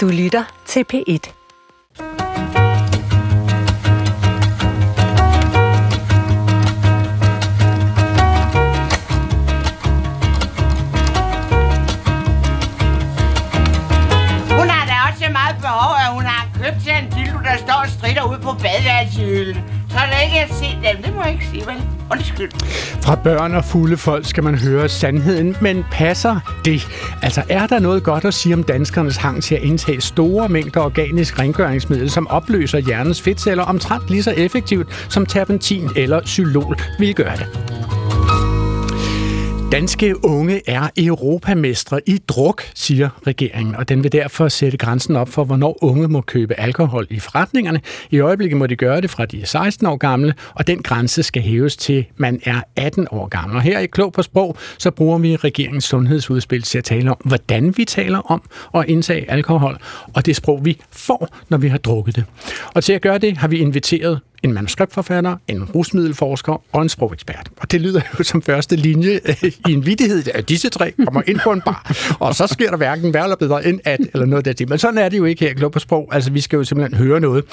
Du lytter til P1. Hun har da også meget behov, at hun har købt sig en dildo, der står og strider ud på ikke at se dem. Det må jeg ikke sige, vel? Undskyld. Fra børn og fulde folk skal man høre sandheden, men passer det? Altså er der noget godt at sige om danskernes hang til at indtage store mængder organisk rengøringsmiddel, som opløser hjernens fedtceller omtrent lige så effektivt som terpentin eller xylol vil gøre det? Danske unge er europamestre i druk, siger regeringen, og den vil derfor sætte grænsen op for, hvornår unge må købe alkohol i forretningerne. I øjeblikket må de gøre det fra de er 16 år gamle, og den grænse skal hæves til, man er 18 år gammel. Og her i Klog på Sprog, så bruger vi regeringens sundhedsudspil til at tale om, hvordan vi taler om at indtage alkohol, og det sprog, vi får, når vi har drukket det. Og til at gøre det, har vi inviteret en manuskriptforfatter, en rusmiddelforsker og en sprogekspert. Og det lyder jo som første linje øh, i en vidighed, at disse tre kommer ind på en bar, og så sker der hverken værre eller bedre end at, eller noget der til. Men sådan er det jo ikke her i Klub på Sprog. Altså, vi skal jo simpelthen høre noget.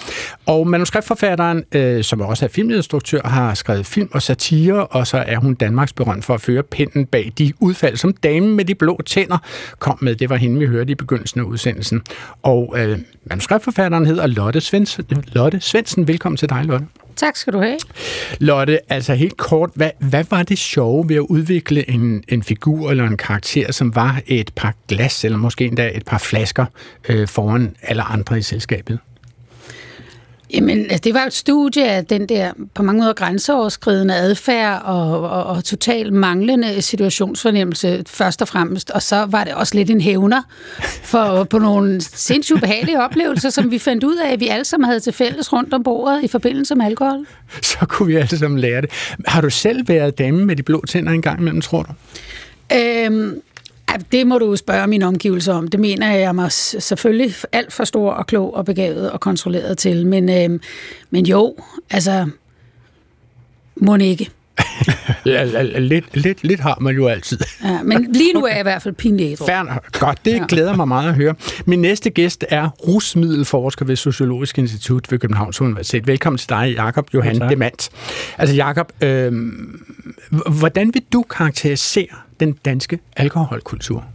Og manuskriptforfatteren, øh, som også er filminstruktør, har skrevet film og satire, og så er hun Danmarks berømt for at føre pinden bag de udfald, som damen med de blå tænder kom med. Det var hende, vi hørte i begyndelsen af udsendelsen. Og øh, manuskriptforfatteren hedder Lotte Svendsen. Lotte Svendsen, velkommen til dig, Lotte. Tak skal du have. Lotte, altså helt kort, hvad, hvad var det sjove ved at udvikle en, en figur eller en karakter, som var et par glas, eller måske endda et par flasker øh, foran alle andre i selskabet? Jamen, altså, det var et studie af den der på mange måder grænseoverskridende adfærd og, og, og total manglende situationsfornemmelse først og fremmest. Og så var det også lidt en hævner for, på nogle sindssygt behagelige oplevelser, som vi fandt ud af, at vi alle sammen havde til fælles rundt om bordet i forbindelse med alkohol. Så kunne vi alle sammen lære det. Har du selv været dame med de blå tænder en gang imellem, tror du? Øhm, det må du spørge mine omgivelser om. Det mener jeg mig selvfølgelig alt for stor og klog og begavet og kontrolleret til. Men, øh, men jo, altså, må ikke ja, lidt, lidt, lidt har man jo altid. ja, men lige nu er jeg i hvert fald pinlig ædru. Fair, godt, det ja. glæder mig meget at høre. Min næste gæst er rusmiddelforsker ved Sociologisk Institut ved Københavns Universitet. Velkommen til dig, Jakob Johan ja, Demant. Altså Jakob, øh, hvordan vil du karakterisere den danske alkoholkultur?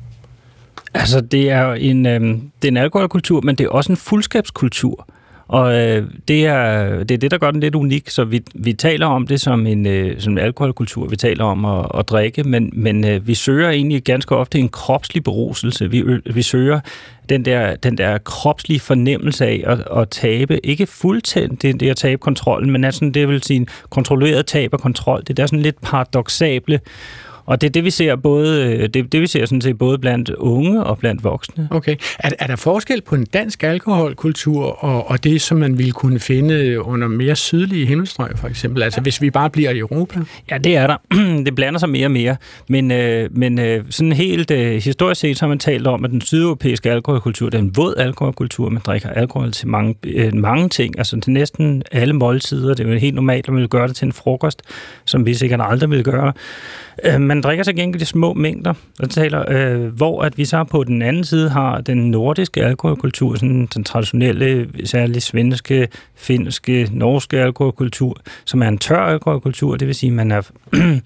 Altså, det er en, øh, det er en alkoholkultur, men det er også en fuldskabskultur. Og øh, det, er, det er det, der gør den lidt unik. Så vi, vi taler om det som en, øh, som en alkoholkultur. Vi taler om at, at drikke, men, men øh, vi søger egentlig ganske ofte en kropslig beruselse. Vi, vi søger den der, den der kropslige fornemmelse af at, at tabe, ikke fuldtændt det, det at tabe kontrollen, men altså, det vil sige en kontrolleret tab af kontrol. Det er sådan lidt paradoxable og det er det, vi ser både, øh, det, det vi ser sådan set både blandt unge og blandt voksne. Okay. Er, er der forskel på en dansk alkoholkultur og, og det, som man ville kunne finde under mere sydlige himmelstrøg, for eksempel? Altså hvis vi bare bliver i Europa? Ja, det er der. Det blander sig mere og mere. Men, øh, men øh, sådan helt øh, historisk set så har man talt om, at den sydeuropæiske alkoholkultur, det er en våd alkoholkultur. Man drikker alkohol til mange, øh, mange ting, altså til næsten alle måltider. Det er jo helt normalt, at man vil gøre det til en frokost, som vi sikkert aldrig vil gøre. Øh, man drikker sig gengæld i små mængder, og taler, øh, hvor at vi så på den anden side har den nordiske alkoholkultur, sådan den traditionelle, særligt svenske, finske, norske alkoholkultur, som er en tør alkoholkultur, det vil sige, man er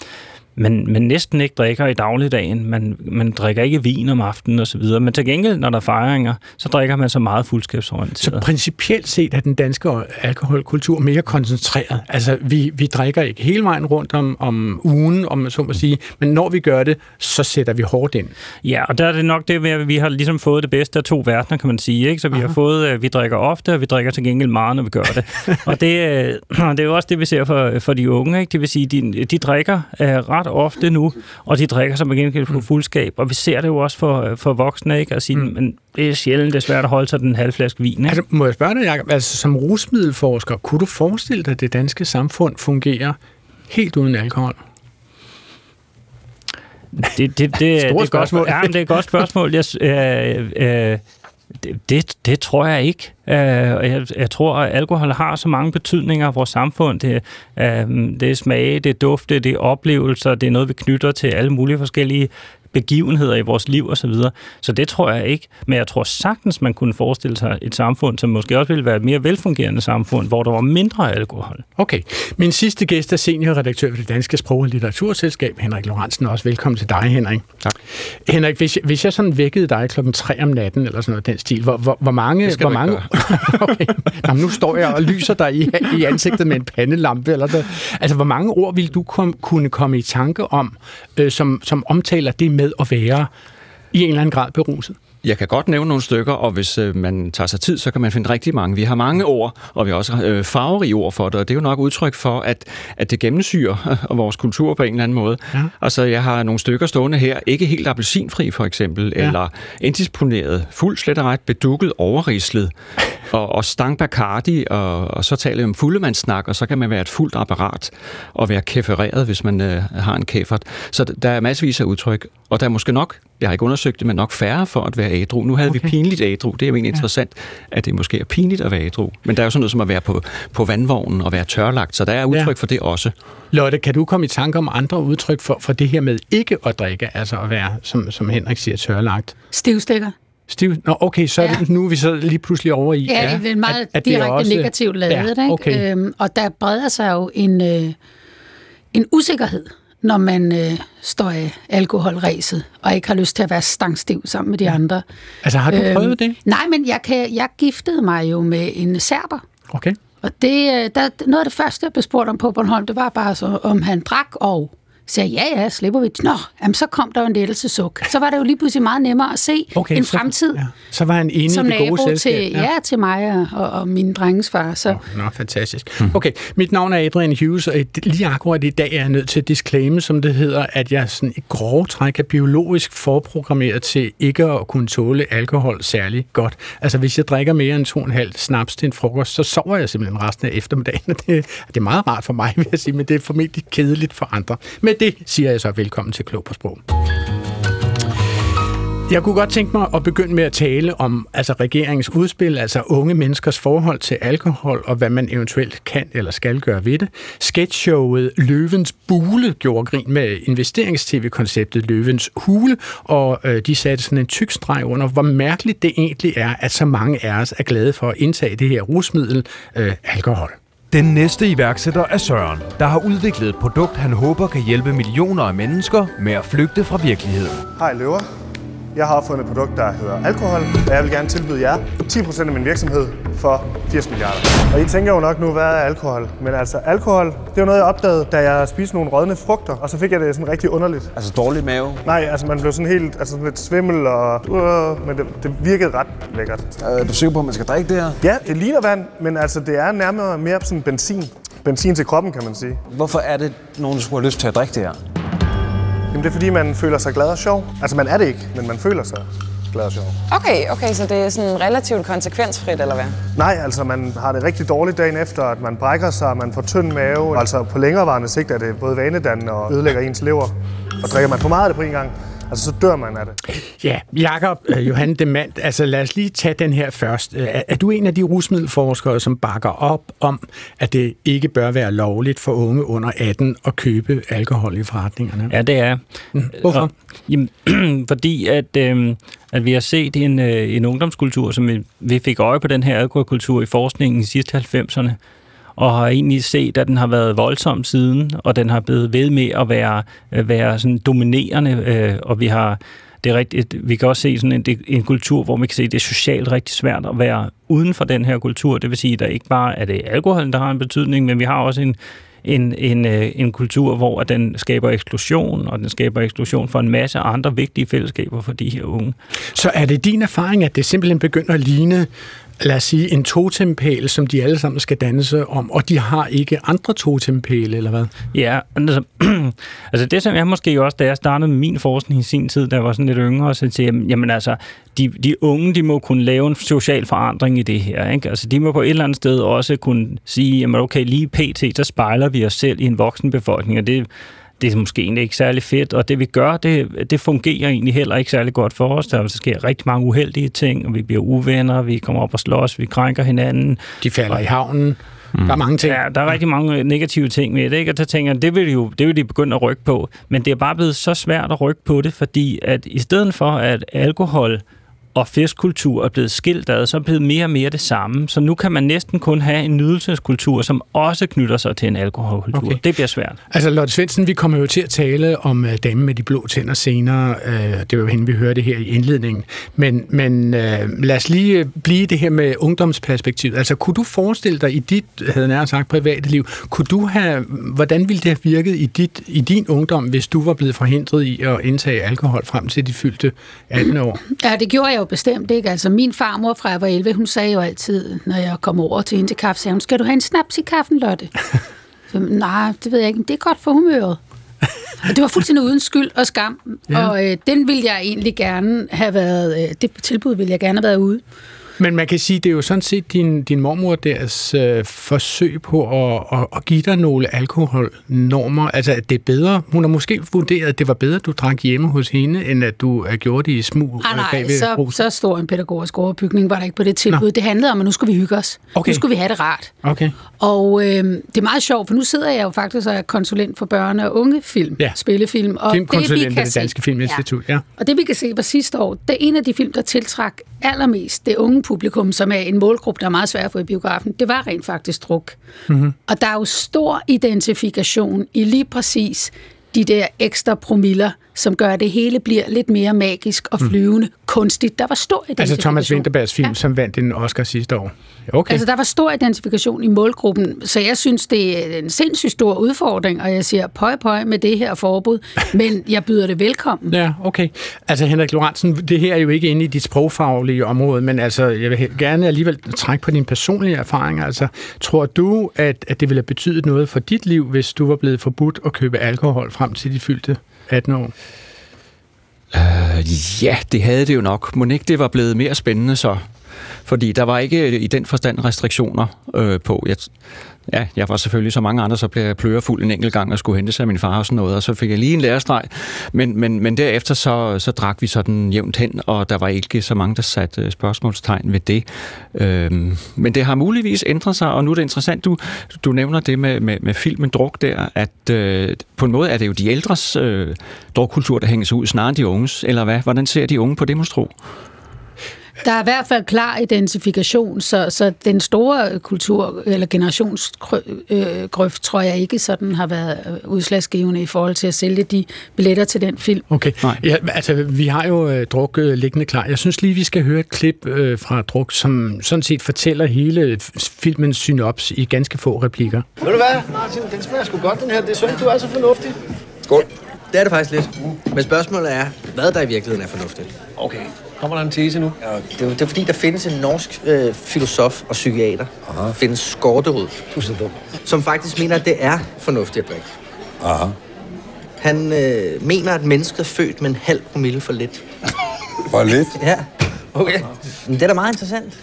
man, man næsten ikke drikker i dagligdagen. Man, man drikker ikke vin om aftenen osv. Men til gengæld, når der er fejringer, så drikker man så meget fuldskabsorienteret. Så principielt set er den danske alkoholkultur mere koncentreret. Altså, vi, vi drikker ikke hele vejen rundt om, om ugen, om man så må sige, men når vi gør det, så sætter vi hårdt ind. Ja, og der er det nok det, at vi har ligesom fået det bedste af to verdener, kan man sige. Ikke? Så vi Aha. har fået, øh, vi drikker ofte, og vi drikker til gengæld meget, når vi gør det. og det, øh, det er jo også det, vi ser for, for de unge. Ikke? Det vil sige, de, de drikker uh, ret ret ofte nu, og de drikker som igen på fuldskab. Og vi ser det jo også for, for voksne, ikke? At sige, mm. men det er sjældent, det er svært at holde sig den halv flaske vin. Ikke? Altså, må jeg spørge dig, Jacob, altså som rusmiddelforsker, kunne du forestille dig, at det danske samfund fungerer helt uden alkohol? Det, det, det, det, er et godt, ja, det er et godt spørgsmål. Jeg, øh, øh, det, det, det tror jeg ikke. Uh, jeg, jeg tror, at alkohol har så mange betydninger i vores samfund. Det, uh, det er smage, det er dufte, det er oplevelser, det er noget, vi knytter til alle mulige forskellige begivenheder i vores liv osv. Så, videre. så det tror jeg ikke. Men jeg tror sagtens, man kunne forestille sig et samfund, som måske også ville være et mere velfungerende samfund, hvor der var mindre alkohol. Okay. Min sidste gæst er seniorredaktør ved det Danske Sprog- og Litteraturselskab, Henrik Lorentzen. Også velkommen til dig, Henrik. Tak. Henrik, hvis jeg, hvis jeg sådan vækkede dig klokken 3 om natten, eller sådan noget den stil, hvor, hvor, hvor mange... hvor mange okay. Jamen, nu står jeg og lyser dig i, i ansigtet med en pandelampe. Eller der. Altså, hvor mange ord ville du kom, kunne komme i tanke om, øh, som, som omtaler det med med at være i en eller anden grad beruset? Jeg kan godt nævne nogle stykker, og hvis øh, man tager sig tid, så kan man finde rigtig mange. Vi har mange ord, og vi har også øh, farverige ord for det, og det er jo nok udtryk for, at, at det gennemsyrer vores kultur på en eller anden måde. Ja. Altså, jeg har nogle stykker stående her, ikke helt appelsinfri for eksempel, ja. eller indisponeret, fuld slet og ret, bedukket, overrislet, og, og stang Bacardi, og, og så taler vi om fuldemandssnak, og så kan man være et fuldt apparat, og være kæfereret, hvis man øh, har en kæfert. Så der er masservis af udtryk, og der er måske nok, jeg har ikke undersøgt det, men nok færre for at være ædru. Nu havde okay. vi pinligt ædru. Det er jo egentlig ja. interessant, at det måske er pinligt at være ædru. Men der er jo sådan noget som at være på, på vandvognen og være tørlagt, så der er udtryk ja. for det også. Lotte, kan du komme i tanke om andre udtryk for, for det her med ikke at drikke, altså at være, som, som Henrik siger, tørlagt? Stivstikker. Stiv? Nå, okay, så ja. nu er vi så lige pludselig over i... Ja, ja det er meget at, at direkte også... negativt lavet, ja, okay. ikke? Øhm, og der breder sig jo en, øh, en usikkerhed når man øh, står af alkoholræset, og ikke har lyst til at være stangstiv sammen med de andre. Altså, har du øhm, prøvet det? Nej, men jeg, kan, jeg giftede mig jo med en serber. Okay. Og det, øh, der, noget af det første, jeg blev spurgt om på Bornholm, det var bare så, om han drak og sagde, ja, ja, slipper vi. Nå, jamen, så kom der jo en lettelsesuk. Så var det jo lige pludselig meget nemmere at se okay, en så, fremtid. Ja. Så var han enig som i det gode selskab. Til, ja. ja, til mig og, og min drengens far. Så. Oh, nå, fantastisk. Okay, mit navn er Adrian Hughes, og lige akkurat i dag er jeg nødt til at disclaime, som det hedder, at jeg sådan i grove træk er biologisk forprogrammeret til ikke at kunne tåle alkohol særlig godt. Altså, hvis jeg drikker mere end to og en halv snaps til en frokost, så sover jeg simpelthen resten af eftermiddagen. Det, det er meget rart for mig, vil jeg sige, men det er formentlig kedeligt for andre. Men det siger jeg så velkommen til Klog på Sprog. Jeg kunne godt tænke mig at begynde med at tale om altså regeringens udspil, altså unge menneskers forhold til alkohol, og hvad man eventuelt kan eller skal gøre ved det. Sketchshowet Løvens Bule gjorde grin med investerings-tv-konceptet Løvens Hule, og øh, de satte sådan en tyk streg under, hvor mærkeligt det egentlig er, at så mange af os er glade for at indtage det her rusmiddel, øh, alkohol. Den næste iværksætter er Søren, der har udviklet et produkt, han håber kan hjælpe millioner af mennesker med at flygte fra virkeligheden. Hej løver. Jeg har fundet et produkt, der hedder alkohol, og jeg vil gerne tilbyde jer 10% af min virksomhed for 80 milliarder. Og I tænker jo nok nu, hvad er alkohol? Men altså, alkohol, det er jo noget, jeg opdagede, da jeg spiste nogle rådne frugter, og så fik jeg det sådan rigtig underligt. Altså dårlig mave? Nej, altså man blev sådan helt altså lidt svimmel, og, uh, men det, det virkede ret lækkert. Er du sikker på, at man skal drikke det her? Ja, det ligner vand, men altså det er nærmere mere sådan benzin. Benzin til kroppen, kan man sige. Hvorfor er det, nogen skulle have lyst til at drikke det her? Jamen det er fordi, man føler sig glad og sjov. Altså man er det ikke, men man føler sig glad og sjov. Okay, okay, så det er sådan relativt konsekvensfrit, eller hvad? Nej, altså man har det rigtig dårligt dagen efter, at man brækker sig, man får tynd mave. Altså på længerevarende sigt er det både vanedannende og ødelægger ens lever. Og drikker man for meget af det på en gang, Altså, så dør man af det. Ja, Jakob uh, Johan Demand, altså lad os lige tage den her først. Uh, er du en af de rusmiddelforskere, som bakker op om, at det ikke bør være lovligt for unge under 18 at købe alkohol i forretningerne? Ja, det er. Mm. Hvorfor? Og, jamen, fordi at, øh, at vi har set en, øh, en ungdomskultur, som vi, vi fik øje på den her alkoholkultur i forskningen i sidste 90'erne, og har egentlig set, at den har været voldsom siden, og den har blevet ved med at være, øh, være sådan dominerende, øh, og vi har det er rigtigt, vi kan også se sådan en, en kultur, hvor man kan se, at det er socialt rigtig svært at være uden for den her kultur. Det vil sige, at der ikke bare er det alkoholen, der har en betydning, men vi har også en, en, en, øh, en kultur, hvor den skaber eksklusion, og den skaber eksklusion for en masse andre vigtige fællesskaber for de her unge. Så er det din erfaring, at det simpelthen begynder at ligne lad os sige, en totempæl, som de alle sammen skal danse om, og de har ikke andre totempæle, eller hvad? Ja, altså, altså det som jeg måske også, da jeg startede med min forskning i sin tid, der var sådan lidt yngre, så til, jamen altså, de, de unge, de må kunne lave en social forandring i det her, ikke? Altså, de må på et eller andet sted også kunne sige, jamen okay, lige pt, så spejler vi os selv i en voksen befolkning, og det det er måske egentlig ikke særlig fedt, og det vi gør, det, det fungerer egentlig heller ikke særlig godt for os. Der sker rigtig mange uheldige ting, og vi bliver uvenner, vi kommer op og slås, vi krænker hinanden. De falder og, i havnen. Mm. Der er mange ting. Ja, der er rigtig mange negative ting med det, ikke? og der tænker jeg, det vil, jo, det vil de begynde at rykke på. Men det er bare blevet så svært at rykke på det, fordi at i stedet for, at alkohol og festkultur er blevet skilt ad, så er det blevet mere og mere det samme. Så nu kan man næsten kun have en nydelseskultur, som også knytter sig til en alkoholkultur. Okay. Det bliver svært. Altså, Lotte Svendsen, vi kommer jo til at tale om uh, damen med de blå tænder senere. Uh, det var jo hende, vi hørte her i indledningen. Men, men uh, lad os lige blive det her med ungdomsperspektivet. Altså, kunne du forestille dig i dit, havde jeg sagt, private liv, kunne du have, hvordan ville det have virket i, dit, i din ungdom, hvis du var blevet forhindret i at indtage alkohol frem til de fyldte 18 år? Ja, det gjorde jeg jo bestemt ikke. Altså, min farmor fra jeg var 11, hun sagde jo altid, når jeg kom over til hende til kaffe, sagde hun, skal du have en snaps i kaffen, Lotte? Så, Nej, det ved jeg ikke, men det er godt for humøret. Og det var fuldstændig uden skyld og skam, ja. og øh, den ville jeg egentlig gerne have været, øh, det tilbud ville jeg gerne have været ude. Men man kan sige, det er jo sådan set din, din mormor deres øh, forsøg på at, at, at give dig nogle alkoholnormer. Altså, at det er bedre. Hun har måske vurderet, at det var bedre, at du drak hjemme hos hende, end at du uh, gjorde det i smug. Ah, nej, så, så stor en pædagogisk overbygning var der ikke på det tilbud. Nå. Det handlede om, at nu skulle vi hygge os. Okay. Nu skulle vi have det rart. Okay. Og øh, det er meget sjovt, for nu sidder jeg jo faktisk og er konsulent for børne- og ungefilm, ja. spillefilm. Og Filmkonsulent det, ved det Danske Filminstitut, ja. ja. Og det vi kan se var sidste år, det er en af de film, der tiltrak allermest det unge publikum, som er en målgruppe, der er meget svær at få i biografen, det var rent faktisk druk. Mm-hmm. Og der er jo stor identifikation i lige præcis de der ekstra promiller, som gør, at det hele bliver lidt mere magisk og mm. flyvende, mm. kunstigt. Der var stor identifikation. Altså Thomas Winterbergs film, ja. som vandt en Oscar sidste år. Okay. Altså der var stor identifikation i målgruppen, så jeg synes, det er en sindssygt stor udfordring, og jeg siger pøj pøj med det her forbud, men jeg byder det velkommen. Ja, okay. Altså Henrik Lorentzen, det her er jo ikke inde i dit sprogfaglige område, men altså jeg vil gerne alligevel trække på dine personlige erfaringer. Altså tror du, at, at det ville have betydet noget for dit liv, hvis du var blevet forbudt at købe alkohol frem til de fyldte 18 år? Uh, ja, det havde det jo nok. Må ikke det var blevet mere spændende så? Fordi der var ikke øh, i den forstand restriktioner øh, på. Jeg, ja, jeg var selvfølgelig så mange andre, så blev jeg plørefuld en enkelt gang og skulle hente sig af min far og sådan noget, og så fik jeg lige en lærestreg. Men, men, men derefter så, så drak vi sådan jævnt hen, og der var ikke så mange, der satte øh, spørgsmålstegn ved det. Øhm, men det har muligvis ændret sig, og nu er det interessant, du, du nævner det med, med, med filmen Druk der, at øh, på en måde er det jo de ældres øh, drukkultur, der hænger sig ud, snarere end de unges, eller hvad? Hvordan ser de unge på det, tro? Der er i hvert fald klar identifikation, så, så den store kultur- eller generationsgrøft, tror jeg ikke sådan har været udslagsgivende i forhold til at sælge de billetter til den film. Okay, ja, altså vi har jo uh, Druk uh, liggende klar. Jeg synes lige, vi skal høre et klip uh, fra Druk, som sådan set fortæller hele filmens synops i ganske få replikker. Ved du hvad, Martin, den smager sgu godt, den her. Det er synd, du er så fornuftig. Skål. Det er det faktisk lidt. Men spørgsmålet er, hvad der i virkeligheden er fornuftigt. Okay. Kommer der en tese nu? Ja, det, er, det er fordi, der findes en norsk øh, filosof og psykiater, Aha. findes Skorterud, du er så dum. som faktisk mener, at det er fornuftigt at drikke. Aha. Han øh, mener, at mennesket er født med en halv promille for lidt. For lidt? Ja. Okay. Men det er da meget interessant.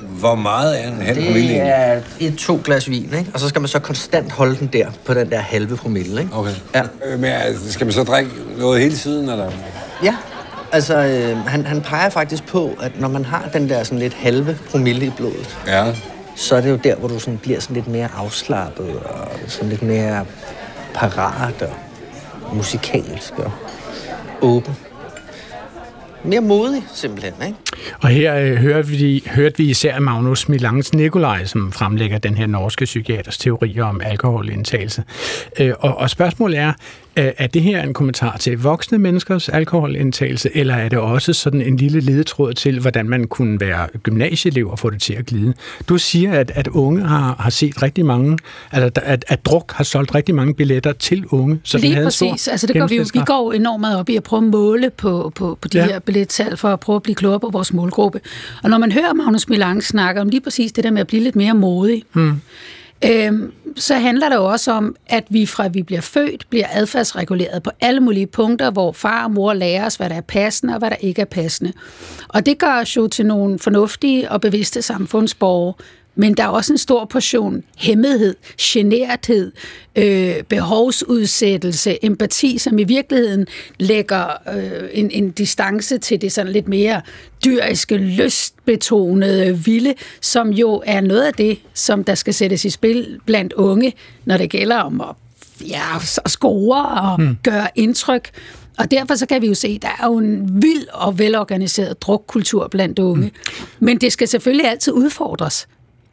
Hvor meget er en halv promille Det er et to glas vin, ikke? Og så skal man så konstant holde den der, på den der halve promille, ikke? Okay. Ja. Øh, men skal man så drikke noget hele tiden, eller? Ja, Altså, øh, han, han peger faktisk på, at når man har den der sådan lidt halve promille i blodet, ja. så er det jo der, hvor du sådan bliver sådan lidt mere afslappet og sådan lidt mere parat og musikalsk og åben mere modig, simpelthen. Ikke? Og her øh, hørte, vi, hørte vi især Magnus Milans Nikolaj, som fremlægger den her norske psykiaters teorier om alkoholindtagelse. Øh, og, og spørgsmålet er, er det her en kommentar til voksne menneskers alkoholindtagelse, eller er det også sådan en lille ledetråd til, hvordan man kunne være gymnasieelev og få det til at glide? Du siger, at, at unge har, har set rigtig mange, altså at, at druk har solgt rigtig mange billetter til unge. Så Lige præcis. Altså det går vi, jo, vi går enormt meget op i at prøve at måle på, på, på de ja. her billettal for at prøve at blive klogere på vores målgruppe. Og når man hører Magnus Milang snakke om lige præcis det der med at blive lidt mere modig, hmm øhm, så handler det jo også om, at vi fra vi bliver født, bliver adfærdsreguleret på alle mulige punkter, hvor far og mor lærer os, hvad der er passende og hvad der ikke er passende. Og det gør os jo til nogle fornuftige og bevidste samfundsborgere, men der er også en stor portion hæmmethed, generthed, øh, behovsudsættelse, empati, som i virkeligheden lægger øh, en, en distance til det sådan lidt mere dyriske, lystbetonede, vilde, som jo er noget af det, som der skal sættes i spil blandt unge, når det gælder om at ja, score og mm. gøre indtryk. Og derfor så kan vi jo se, at der er jo en vild og velorganiseret drukkultur blandt unge. Mm. Men det skal selvfølgelig altid udfordres.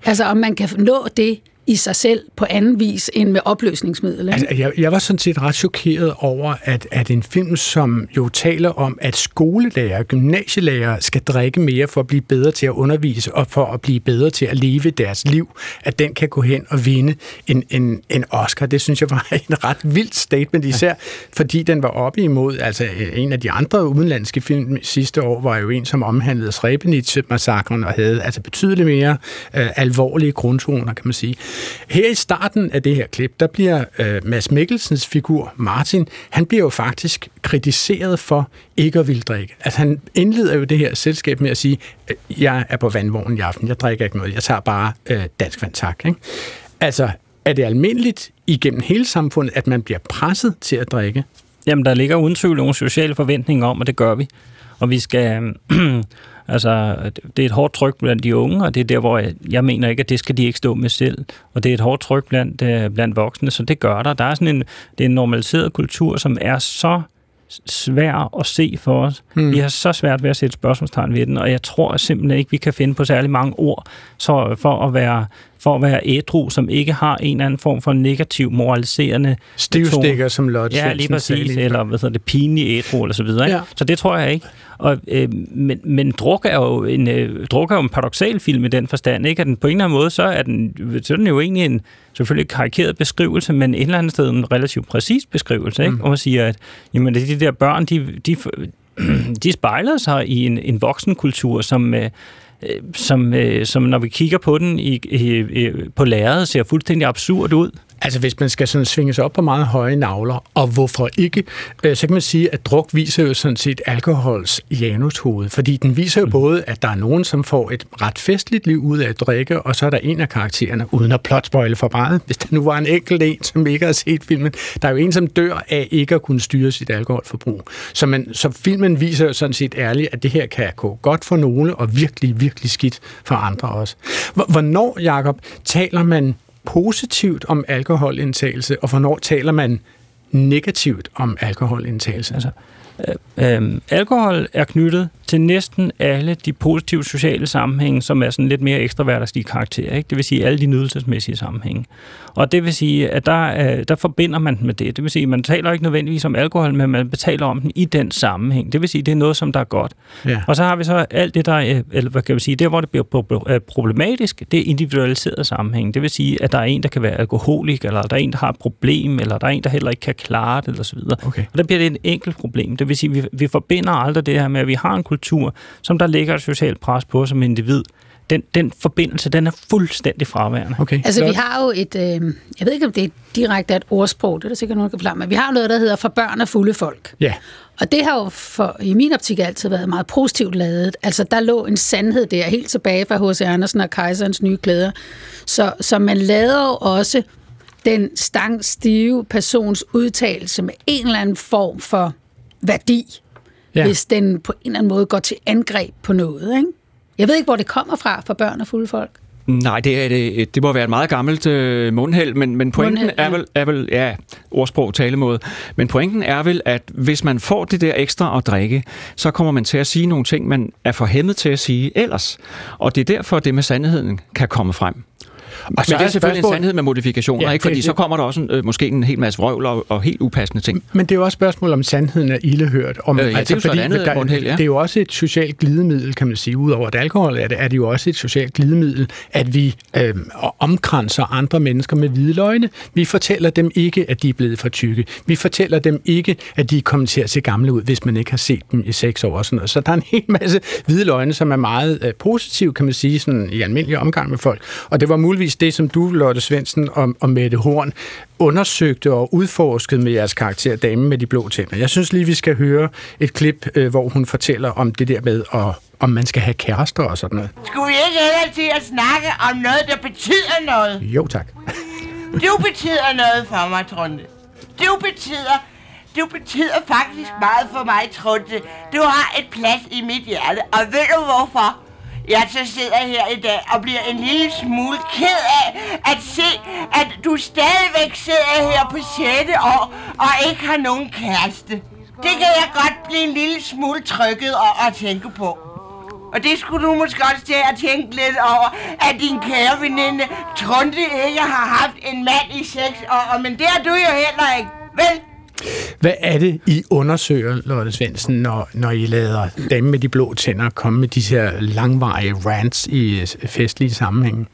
Altså om man kan nå det i sig selv på anden vis end med opløsningsmidler. Altså, jeg, jeg var sådan set ret chokeret over, at, at en film, som jo taler om, at skolelærer, gymnasielærer skal drikke mere for at blive bedre til at undervise og for at blive bedre til at leve deres liv, at den kan gå hen og vinde en, en, en Oscar. Det synes jeg var en ret vild statement, især fordi den var oppe imod, altså en af de andre udenlandske film sidste år var jo en, som omhandlede Srebrenica-massakren og havde altså betydeligt mere øh, alvorlige grundtoner, kan man sige. Her i starten af det her klip, der bliver øh, Mads Mikkelsens figur, Martin, han bliver jo faktisk kritiseret for ikke at ville drikke. Altså han indleder jo det her selskab med at sige, øh, jeg er på vandvognen i aften, jeg drikker ikke noget, jeg tager bare øh, dansk vand, tak. Ikke? Altså, er det almindeligt igennem hele samfundet, at man bliver presset til at drikke? Jamen, der ligger uden tvivl nogle sociale forventninger om, at det gør vi. Og vi skal... Øh, Altså, det er et hårdt tryk blandt de unge, og det er der, hvor jeg, jeg mener ikke, at det skal de ikke stå med selv. Og det er et hårdt tryk blandt, øh, blandt voksne, så det gør der. Der er sådan en, det er en normaliseret kultur, som er så svær at se for os. Hmm. Vi har så svært ved at sætte spørgsmålstegn ved den, og jeg tror simpelthen ikke, vi kan finde på særlig mange ord så for at være for at være ædru, som ikke har en eller anden form for negativ, moraliserende... Stivstikker som Lodge. Ja, lige præcis. Eller hvad hedder det, pinlig ædru, eller så videre. Ikke? Ja. Så det tror jeg ikke. Og, øh, men, men druk er jo en, øh, druk er jo en paradoxal film i den forstand, ikke? At den på en eller anden måde, så er den, så er den jo egentlig en selvfølgelig karikeret beskrivelse, men et eller andet sted en relativt præcis beskrivelse, ikke? Mm. Hvor man siger, at jamen, de der børn, de, de, de spejler sig i en, en voksenkultur, som... Øh, Øh, som, øh, som når vi kigger på den i, i, i, på lærredet, ser fuldstændig absurd ud. Altså hvis man skal sådan svinge sig op på meget høje navler, og hvorfor ikke, øh, så kan man sige, at druk viser jo sådan set alkohols janushoved, fordi den viser jo mm. både, at der er nogen, som får et ret festligt liv ud af at drikke, og så er der en af karaktererne, uden at plotspoile for meget, hvis der nu var en enkelt en, som ikke har set filmen, der er jo en, som dør af ikke at kunne styre sit alkoholforbrug. Så, man, så filmen viser jo sådan set ærligt, at det her kan gå godt for nogle, og virkelig, virkelig skidt for andre også. Hvornår, Jakob, taler man positivt om alkoholindtagelse, og hvornår taler man negativt om alkoholindtagelse? Altså, øh, øh, alkohol er knyttet til næsten alle de positive sociale sammenhænge, som er sådan lidt mere ekstraverderslige karakterer. Ikke? Det vil sige alle de nydelsesmæssige sammenhænge. Og det vil sige, at der, der forbinder man den med det. Det vil sige, at man taler ikke nødvendigvis om alkohol, men man betaler om den i den sammenhæng. Det vil sige, at det er noget, som der er godt. Ja. Og så har vi så alt det, der eller hvad kan vi sige, der hvor det bliver problematisk, det er individualiseret sammenhæng. Det vil sige, at der er en, der kan være alkoholik, eller der er en, der har et problem, eller der er en, der heller ikke kan klare det, eller så videre. Okay. Og der bliver det et enkelt problem. Det vil sige, at vi, vi forbinder aldrig det her med, at vi har en kultur, som der ligger et socialt pres på som individ, den, den forbindelse, den er fuldstændig fraværende. Okay. Altså, vi har jo et, øh, jeg ved ikke, om det er direkte et ordsprog, det er der sikkert nogen, der kan forklare, men vi har noget, der hedder for børn og fulde folk. Ja. Og det har jo for, i min optik altid været meget positivt lavet. Altså, der lå en sandhed der, helt tilbage fra H.C. Andersen og Kejserens nye klæder. Så, så man lader jo også den stangstive persons udtalelse med en eller anden form for værdi ja. hvis den på en eller anden måde går til angreb på noget. Ikke? Jeg ved ikke, hvor det kommer fra for børn og fulde folk. Nej, det, er det, det må være et meget gammelt øh, mundheld, men, men pointen mundheld, ja. er, vel, er vel, ja, ordsprog, talemåde, men pointen er vel, at hvis man får det der ekstra at drikke, så kommer man til at sige nogle ting, man er for hæmmet til at sige ellers. Og det er derfor, det med sandheden kan komme frem. Og så men det er selvfølgelig spørgsmål... en sandhed med modifikationer, ja, ikke? fordi det, så kommer der også en, øh, måske en hel masse vrøvl og, og helt upassende ting. Men det er jo også et spørgsmål om sandheden er ildehørt. Om, øh, ja, altså, det er jo fordi, andet, der, ja. det er jo også et socialt glidemiddel, kan man sige. Udover at alkohol er det, er det jo også et socialt glidemiddel, at vi øh, omkranser andre mennesker med hvide løgne. Vi fortæller dem ikke, at de er blevet for tykke. Vi fortæller dem ikke, at de kommer til at se gamle ud, hvis man ikke har set dem i seks år. Og sådan noget. Så der er en hel masse hvide løgne, som er meget øh, positiv, kan man sige, sådan, i almindelig omgang med folk. Og det var muligvis eksempelvis det, som du, Lotte Svendsen og, og Mette Horn, undersøgte og udforskede med jeres karakter Dame med de blå tænder. Jeg synes lige, vi skal høre et klip, øh, hvor hun fortæller om det der med, at, om man skal have kærester og sådan noget. Skulle vi ikke hellere til at snakke om noget, der betyder noget? Jo, tak. Du betyder noget for mig, Trunde. Du betyder, du betyder faktisk meget for mig, Trunde. Du har et plads i mit hjerte, og ved du hvorfor? Jeg så sidder her i dag og bliver en lille smule ked af at se, at du stadigvæk sidder her på 6. år og ikke har nogen kæreste. Det kan jeg godt blive en lille smule trykket og, og tænke på. Og det skulle du måske også til at tænke lidt over, at din kære veninde Trunte ikke har haft en mand i seks år, men det har du jo heller ikke, vel? Hvad er det, I undersøger, Lotte Svendsen, når, når I lader dem med de blå tænder komme med de her langvarige rants i øh, festlige sammenhænge?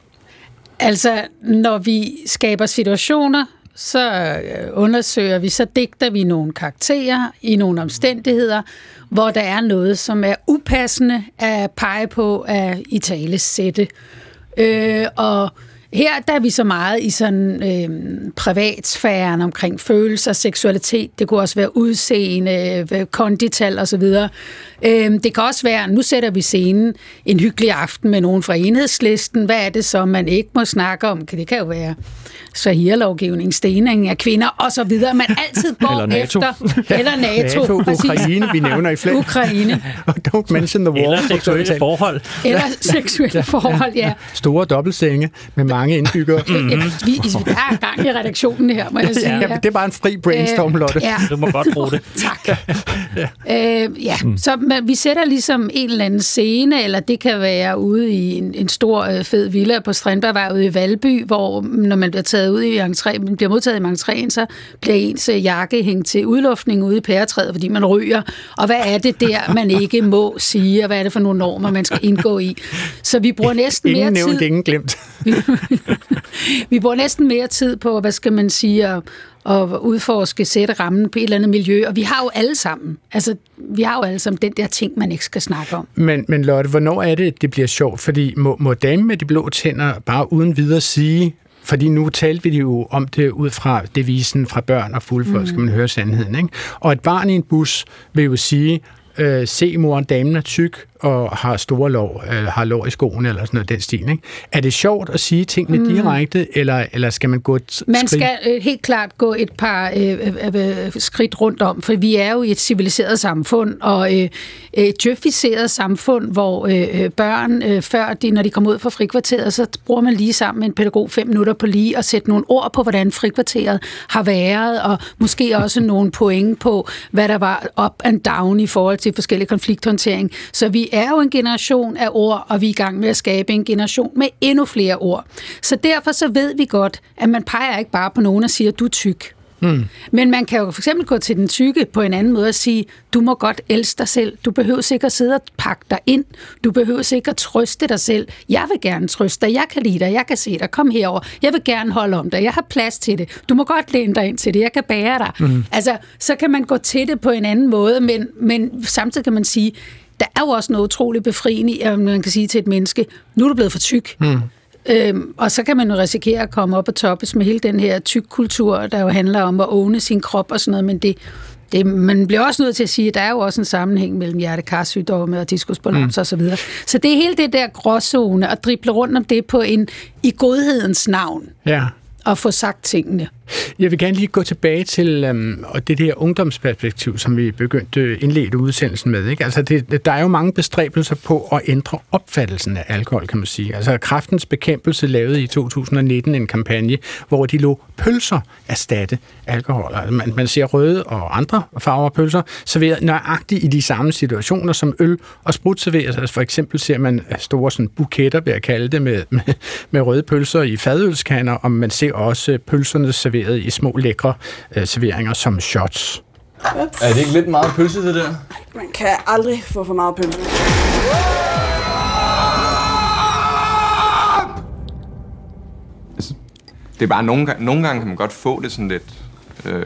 Altså, når vi skaber situationer, så øh, undersøger vi, så digter vi nogle karakterer i nogle omstændigheder, hvor der er noget, som er upassende at pege på at i tale sætte. Øh, og her der er vi så meget i sådan øh, privatsfæren omkring følelser, seksualitet. Det kunne også være udseende, øh, kondital osv. Øh, det kan også være, nu sætter vi scenen en hyggelig aften med nogen fra enhedslisten. Hvad er det så, man ikke må snakke om? Det kan jo være Shahir-lovgivning, stening af kvinder osv. Man altid går eller NATO. efter. Eller NATO. NATO præcis. Ukraine, vi nævner i flere. Ukraine. Don't mention the war. Eller seksuelle forhold. Eller seksuelle forhold, ja. Store dobbeltsenge med mange indbyggere. Mm-hmm. Vi, vi har gang i redaktionen her, må jeg sige. Ja, det er bare en fri brainstorm, Lotte. Ja. Du må godt bruge det. tak. ja, øh, ja. Mm. så man, vi sætter ligesom en eller anden scene, eller det kan være ude i en, en stor øh, fed villa på Strandbergvej ude i Valby, hvor når man bliver taget ud i entré, man bliver modtaget i entréen, så bliver ens øh, jakke hængt til udluftning ude i pæretræet, fordi man ryger. Og hvad er det der, man ikke må sige, og hvad er det for nogle normer, man skal indgå i? Så vi bruger næsten ingen mere nævnt, tid... ingen glemt. vi bruger næsten mere tid på, hvad skal man sige, at, at udforske, sætte rammen på et eller andet miljø, og vi har jo alle sammen, altså vi har jo alle sammen den der ting, man ikke skal snakke om. Men, men Lotte, hvornår er det, det bliver sjovt? Fordi må, må damen med de blå tænder bare uden videre sige, fordi nu talte vi jo om det ud fra devisen fra børn og fuldfolk, mm. skal man høre sandheden. Ikke? Og et barn i en bus vil jo sige, øh, se mor, damen er tyk, og har store lår, øh, har lår i skoene, eller sådan noget den stil. Ikke? Er det sjovt at sige tingene mm. direkte, eller, eller skal man gå et Man skridt? skal øh, helt klart gå et par øh, øh, øh, skridt rundt om, for vi er jo i et civiliseret samfund, og øh, et djøfiseret samfund, hvor øh, børn, øh, før de, når de kommer ud fra frikvarteret, så bruger man lige sammen med en pædagog fem minutter på lige at sætte nogle ord på, hvordan frikvarteret har været, og måske også nogle point på, hvad der var up and down i forhold til forskellige konflikthåndtering. Så vi er jo en generation af ord, og vi er i gang med at skabe en generation med endnu flere ord. Så derfor så ved vi godt, at man peger ikke bare på nogen og siger, du er tyk. Mm. Men man kan jo for eksempel gå til den tykke på en anden måde og sige, du må godt elske dig selv. Du behøver sikkert sidde og pakke dig ind. Du behøver sikkert trøste dig selv. Jeg vil gerne trøste dig. Jeg kan lide dig. Jeg kan se dig. Kom herover. Jeg vil gerne holde om dig. Jeg har plads til det. Du må godt læne dig ind til det. Jeg kan bære dig. Mm. Altså, så kan man gå til det på en anden måde, men, men samtidig kan man sige, der er jo også noget utroligt befriende i, at man kan sige til et menneske, nu er du blevet for tyk. Mm. Øhm, og så kan man jo risikere at komme op og toppes med hele den her tyk-kultur, der jo handler om at åne sin krop og sådan noget, men det, det, man bliver også nødt til at sige, at der er jo også en sammenhæng mellem hjertekarsygdomme og diskusbalance mm. osv. Så, videre. så det er hele det der gråzone at drible rundt om det på en i godhedens navn. Ja. Og få sagt tingene. Jeg vil gerne lige gå tilbage til øhm, og det der ungdomsperspektiv, som vi begyndte indledt udsendelsen med. Ikke? Altså det, der er jo mange bestræbelser på at ændre opfattelsen af alkohol, kan man sige. Altså Kraftens Bekæmpelse lavede i 2019 en kampagne, hvor de lå pølser erstatte alkohol. Altså man, man ser røde og andre farver pølser serveret nøjagtigt i de samme situationer, som øl og sprut serveres. Altså for eksempel ser man øh, store sådan, buketter, vil jeg kalde det, med, med, med røde pølser i fadølskander, og man ser også pølserne serveret serveret i små lækre øh, serveringer som shots. Er det ikke lidt meget pølse, det der? Man kan aldrig få for meget pølse. Det er bare, nogle gange, nogle gange kan man godt få det sådan lidt, øh,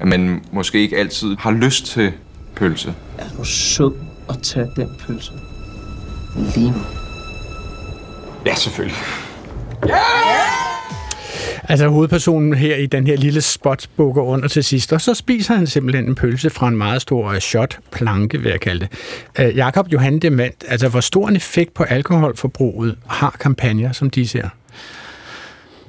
at man måske ikke altid har lyst til pølse. Er du sød at tage den pølse? Lige nu. Ja, selvfølgelig. Altså hovedpersonen her i den her lille spot bukker under til sidst, og så spiser han simpelthen en pølse fra en meget stor øh, shot planke, vil jeg kalde det. Øh, Jakob Johan Demand, altså hvor stor en effekt på alkoholforbruget har kampagner som de her?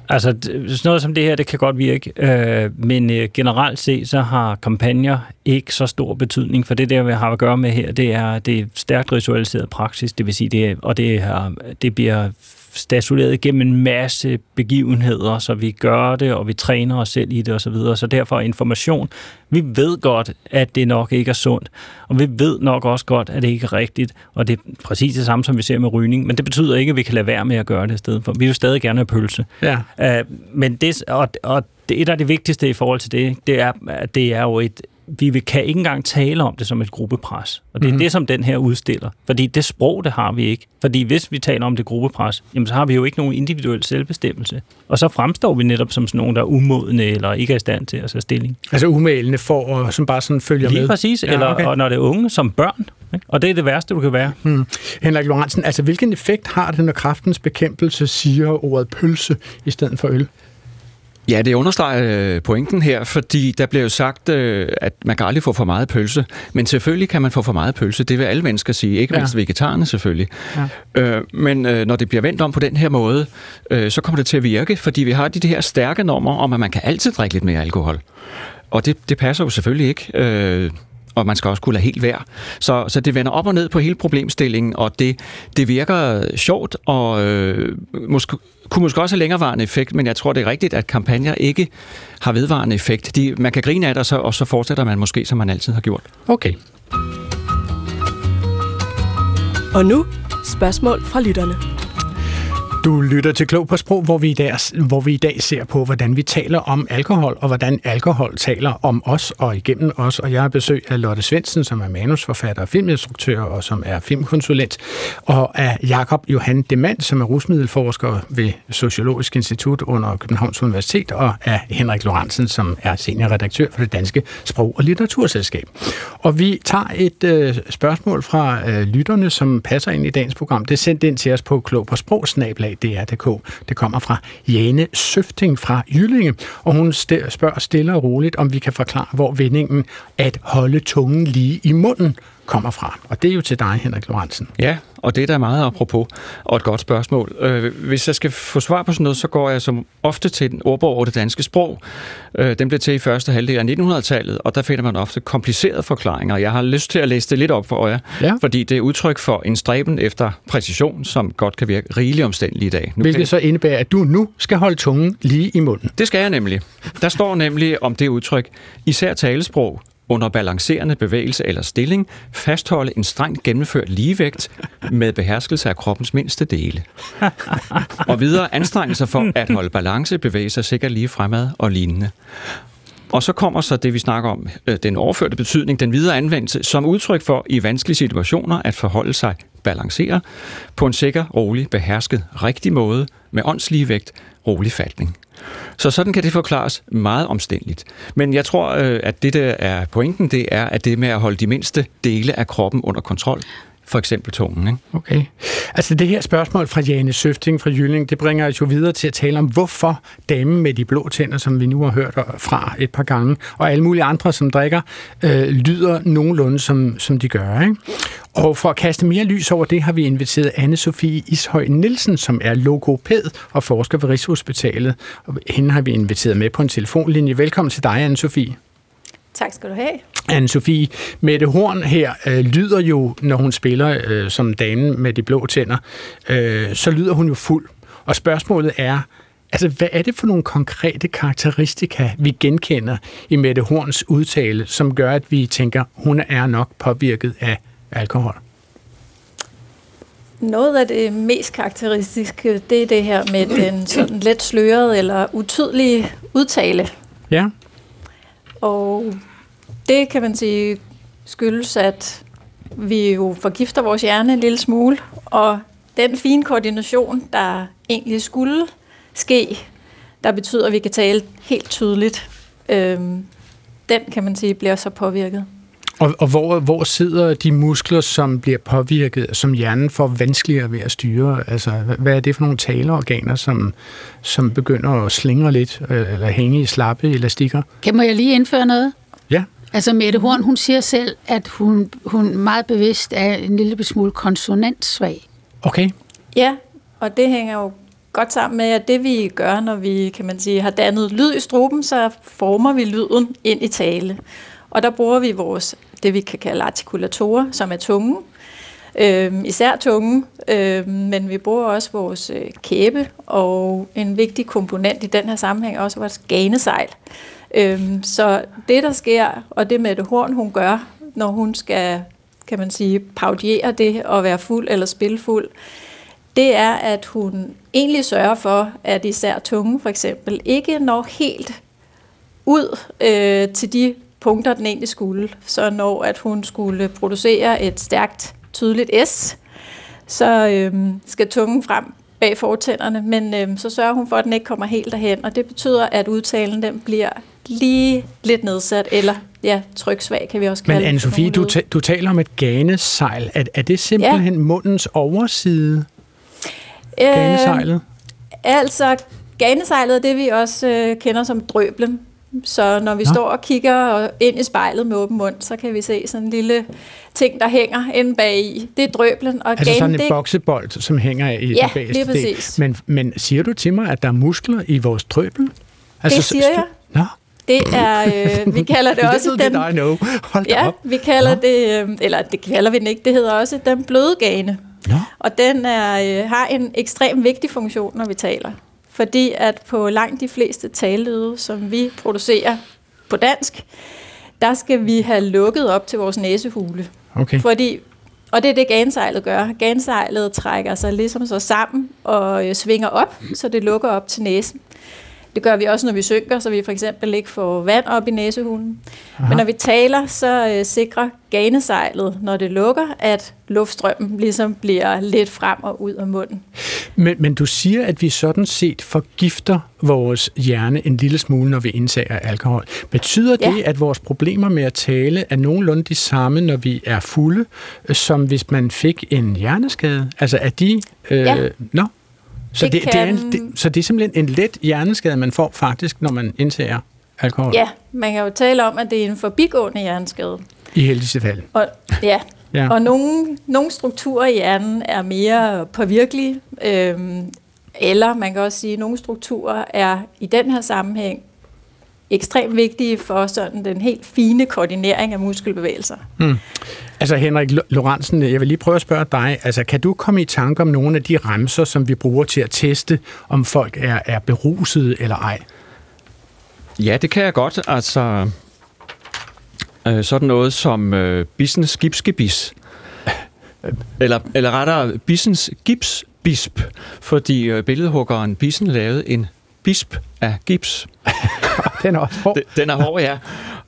Altså, sådan noget som det her, det kan godt virke, øh, men øh, generelt set, så har kampagner ikke så stor betydning, for det der, vi har at gøre med her, det er, det er stærkt ritualiseret praksis, det vil sige, det er, og det, er, det bliver statueret gennem en masse begivenheder, så vi gør det, og vi træner os selv i det osv. Så, videre. så derfor information. Vi ved godt, at det nok ikke er sundt, og vi ved nok også godt, at det ikke er rigtigt, og det er præcis det samme, som vi ser med rygning, men det betyder ikke, at vi kan lade være med at gøre det i stedet for. Vi vil stadig gerne have pølse. Ja. Uh, men det, og, og det, et af det vigtigste i forhold til det, det er, at det er jo et, vi kan ikke engang tale om det som et gruppepres. Og det er mm. det, som den her udstiller. Fordi det sprog, det har vi ikke. Fordi hvis vi taler om det gruppepres, jamen så har vi jo ikke nogen individuel selvbestemmelse. Og så fremstår vi netop som sådan nogen, der er umodne eller ikke er i stand til at tage stilling. Altså umælende for, som bare sådan følger Lige med? præcis. Ja, eller, okay. Og når det er unge, som børn. Ikke? Og det er det værste, du kan være. Hmm. Henrik Lorentzen, altså hvilken effekt har det, når kraftens bekæmpelse siger ordet pølse i stedet for øl? Ja, det understreger øh, pointen her, fordi der bliver jo sagt, øh, at man kan aldrig få for meget pølse. Men selvfølgelig kan man få for meget pølse. Det vil alle mennesker sige. Ikke mindst ja. vegetarerne selvfølgelig. Ja. Øh, men når det bliver vendt om på den her måde, så kommer det til at virke, fordi vi har de, de her stærke normer om, at man kan altid drikke lidt mere alkohol. Og det, det passer jo selvfølgelig ikke og man skal også kunne lade helt være. Så, så det vender op og ned på hele problemstillingen, og det, det virker sjovt, og øh, måske, kunne måske også have længerevarende effekt, men jeg tror, det er rigtigt, at kampagner ikke har vedvarende effekt. De, man kan grine af det, og så, og så fortsætter man måske, som man altid har gjort. Okay. Og nu spørgsmål fra lytterne. Du lytter til Klog på Sprog, hvor vi, i dag, hvor vi i dag ser på, hvordan vi taler om alkohol, og hvordan alkohol taler om os og igennem os. Og jeg har besøg af Lotte Svendsen, som er manusforfatter og filminstruktør, og som er filmkonsulent, og af Jakob Johan Demand, som er rusmiddelforsker ved Sociologisk Institut under Københavns Universitet, og af Henrik Lorentzen, som er seniorredaktør for det Danske Sprog- og Litteraturselskab. Og vi tager et øh, spørgsmål fra øh, lytterne, som passer ind i dagens program. Det er sendt ind til os på klog på sprog DR.dk. Det kommer fra Jane Søfting fra Jyllinge, og hun spørger stille og roligt, om vi kan forklare, hvor vendingen at holde tungen lige i munden kommer fra. Og det er jo til dig, Henrik Lorentzen. Ja, og det er da meget apropos, og et godt spørgsmål. Øh, hvis jeg skal få svar på sådan noget, så går jeg som ofte til den ordbog over det danske sprog. Øh, den blev til i første halvdel af 1900-tallet, og der finder man ofte komplicerede forklaringer. Jeg har lyst til at læse det lidt op for jer, ja. fordi det er udtryk for en stræben efter præcision, som godt kan virke rigeligt omstændelig i dag. Nu Hvilket så indebærer, at du nu skal holde tungen lige i munden. Det skal jeg nemlig. Der står nemlig om det udtryk, især talesprog, under balancerende bevægelse eller stilling fastholde en strengt gennemført ligevægt med beherskelse af kroppens mindste dele. og videre anstrenge sig for at holde balance, bevæge sig sikkert lige fremad og lignende. Og så kommer så det, vi snakker om, øh, den overførte betydning, den videre anvendelse, som udtryk for i vanskelige situationer at forholde sig balancere på en sikker, rolig, behersket, rigtig måde med åndslige vægt, rolig fatning. Så sådan kan det forklares meget omstændigt. Men jeg tror, øh, at det, der er pointen, det er, at det med at holde de mindste dele af kroppen under kontrol, for eksempel tungen. Ikke? Okay. Altså det her spørgsmål fra Jane Søfting fra Jylling, det bringer os jo videre til at tale om, hvorfor damen med de blå tænder, som vi nu har hørt fra et par gange, og alle mulige andre, som drikker, øh, lyder nogenlunde, som, som de gør. Ikke? Og for at kaste mere lys over det, har vi inviteret Anne-Sophie Ishøj Nielsen, som er logoped og forsker ved Rigshospitalet. Og hende har vi inviteret med på en telefonlinje. Velkommen til dig, Anne-Sophie. Tak skal du have. Anne-Sophie, Mette Horn her øh, lyder jo, når hun spiller øh, som dame med de blå tænder, øh, så lyder hun jo fuld. Og spørgsmålet er, altså hvad er det for nogle konkrete karakteristika, vi genkender i Mette Horns udtale, som gør, at vi tænker, hun er nok påvirket af alkohol? Noget af det mest karakteristiske, det er det her med den sådan let slørede eller utydelige udtale. Ja. Og det kan man sige skyldes, at vi jo forgifter vores hjerne en lille smule, og den fine koordination, der egentlig skulle ske, der betyder, at vi kan tale helt tydeligt, øhm, den kan man sige bliver så påvirket. Og, og hvor, hvor sidder de muskler, som bliver påvirket, som hjernen får vanskeligere ved at styre? Altså, hvad- er det for nogle taleorganer, som, som begynder at slingre lidt, øh, eller hænge i slappe elastikker? Kan må jeg lige indføre noget? Ja. Altså Mette Horn, hun siger selv, at hun, hun meget bevidst er en lille smule konsonantsvag. Okay. Ja, og det hænger jo godt sammen med, at det vi gør, når vi kan man sige, har dannet lyd i struben, så former vi lyden ind i tale. Og der bruger vi vores, det vi kan kalde artikulatorer, som er tunge, øh, især tunge, øh, men vi bruger også vores øh, kæbe, og en vigtig komponent i den her sammenhæng er også vores ganesejl. Øh, så det, der sker, og det med det Horn, hun gør, når hun skal, kan man sige, paudiere det og være fuld eller spilfuld, det er, at hun egentlig sørger for, at især tunge for eksempel ikke når helt ud øh, til de punkter, den egentlig skulle. Så når at hun skulle producere et stærkt, tydeligt S, så øh, skal tungen frem bag fortænderne, men øh, så sørger hun for, at den ikke kommer helt derhen, og det betyder, at udtalen den bliver lige lidt nedsat, eller ja, tryksvag kan vi også kalde Men Anne-Sophie, du, ta- du taler om et ganesejl. Er, er det simpelthen ja. mundens overside? Ganesejlet? Øh, altså, ganesejlet er det, vi også øh, kender som drøblen. Så når vi Nå. Nå. står og kigger ind i spejlet med åben mund, så kan vi se sådan en lille ting, der hænger inde bag i. Det er drøblen. Og Altså sådan en det, boksebold, som hænger i Ja, den lige del. præcis. Men, men siger du til mig, at der er muskler i vores drøbel? det siger jeg. Nå, Det er, øh, vi kalder det også Little den... I know. Hold Ja, op. vi kalder det, øh, eller det kalder vi den ikke, det hedder også den bløde gane. Nå. Og den er, øh, har en ekstremt vigtig funktion, når vi taler. Fordi at på langt de fleste talelyde, som vi producerer på dansk, der skal vi have lukket op til vores næsehule. Okay. Fordi, og det er det, gansejlet gør. Gansejlet trækker sig ligesom så sammen og øh, svinger op, så det lukker op til næsen. Det gør vi også, når vi synker, så vi for eksempel ikke får vand op i næsehulen. Aha. Men når vi taler, så øh, sikrer ganesejlet, når det lukker, at luftstrømmen ligesom bliver lidt frem og ud af munden. Men, men du siger, at vi sådan set forgifter vores hjerne en lille smule, når vi indtager alkohol. Betyder Ja. det, at vores problemer med at tale er nogenlunde de samme, når vi er fulde, øh, som hvis man fik en hjerneskade? Altså er de... Øh, Ja. Nå? Så det, Det det, det er kan- det, så det er simpelthen en let hjerneskade, man får faktisk, når man indtager alkohol? Ja, man kan jo tale om, at det er en forbigående hjerneskade. I heldigste fald. Og, ja. Ja. ja. og nogle, nogle strukturer i hjernen er mere påvirkelige, øhm, eller man kan også sige, at nogle strukturer er i den her sammenhæng ekstremt vigtige for sådan den helt fine koordinering af muskelbevægelser. Hmm. Altså Henrik Lo- Lorentzen, jeg vil lige prøve at spørge dig, altså kan du komme i tanke om nogle af de remser, som vi bruger til at teste, om folk er, er berusede eller ej? Ja, det kan jeg godt. Altså, øh, sådan noget som øh, Bissens Gipsgebis. Eller, eller rettere, Bissens Gipsbisp, fordi øh, billedhuggeren Bissen lavede en bisp af gips. Den er også hård. Den, den er hård, ja.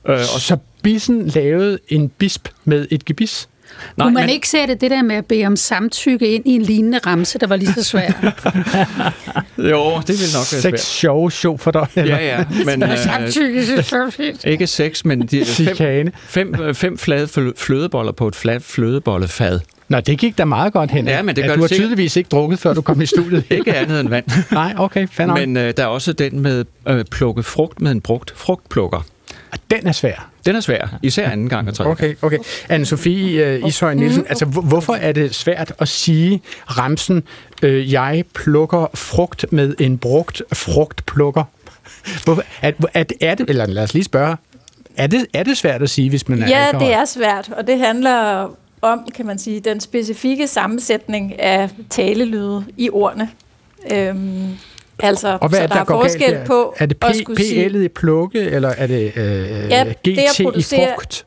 Øh, og så Bissen lavede en bisp med et gebis? Nej, Kunne man men... ikke sætte det der med at bede om samtykke ind i en lignende ramse, der var lige så svært? Jo, det vil nok være Seks svært. sjove show for dig. Ja, ja. Men, øh, samtykke, det er så fint. ikke seks, men de, fem, fem, fem flade flø- flødeboller på et fladt flødebollefad. Nå, det gik da meget godt hen. Ja, men det ja, gør du det har sikkert. tydeligvis ikke drukket, før du kom i studiet. Ikke andet end vand. Nej, okay, nok. Men øh, der er også den med øh, plukke frugt med en brugt frugtplukker. Den er svær. Den er svær, især anden gang og tredje Okay, okay. Anne-Sophie uh, Ishøj Nielsen, altså hvor- hvorfor er det svært at sige ramsen, øh, jeg plukker frugt med en brugt frugtplukker? Hvorfor, er, er, det- er det, eller lad os lige spørge, er det, er det svært at sige, hvis man er Ja, alkohol? det er svært, og det handler om, kan man sige, den specifikke sammensætning af talelyde i ordene. Øhm, altså, Og hvad så er det, der, er forskel galt der? på Er det P. PL'et i plukke, eller er det øh, Ja, GT det i frugt?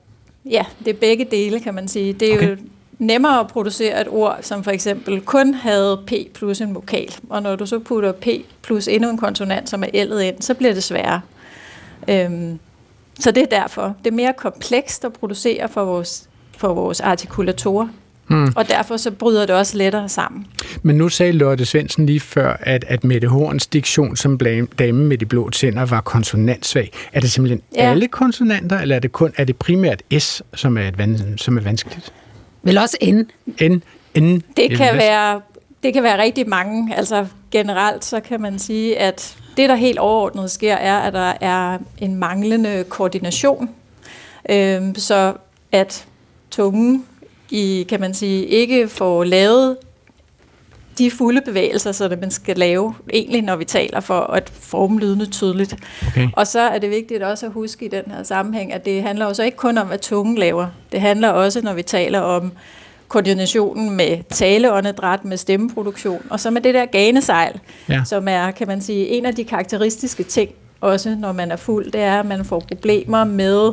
Ja, det er begge dele, kan man sige. Det er okay. jo nemmere at producere et ord, som for eksempel kun havde P plus en vokal. Og når du så putter P plus endnu en konsonant, som er L'et ind, så bliver det sværere. Øhm, så det er derfor. Det er mere komplekst at producere for vores, for vores artikulatorer. Mm. Og derfor så bryder det også lettere sammen. Men nu sagde Lotte Svendsen lige før, at, at Mette Horns diktion som dame med de blå tænder var konsonantsvag. Er det simpelthen Ja. alle konsonanter, eller er det, kun, er det primært S, som er, et som er vanskeligt? Vel også N. N, N. Det kan, være, det kan være rigtig mange. Altså generelt så kan man sige, at det, der helt overordnet sker, er, at der er en manglende koordination. Øhm, så at tungen i, kan man sige, ikke får lavet de fulde bevægelser, så det man skal lave, egentlig når vi taler for at forme lydene tydeligt. Okay. Og så er det vigtigt også at huske i den her sammenhæng, at det handler jo så ikke kun om, hvad tungen laver. Det handler også, når vi taler om koordinationen med taleåndedræt, med stemmeproduktion, og så med det der ganesejl, Ja. som er, kan man sige, en af de karakteristiske ting, også når man er fuld, det er, at man får problemer med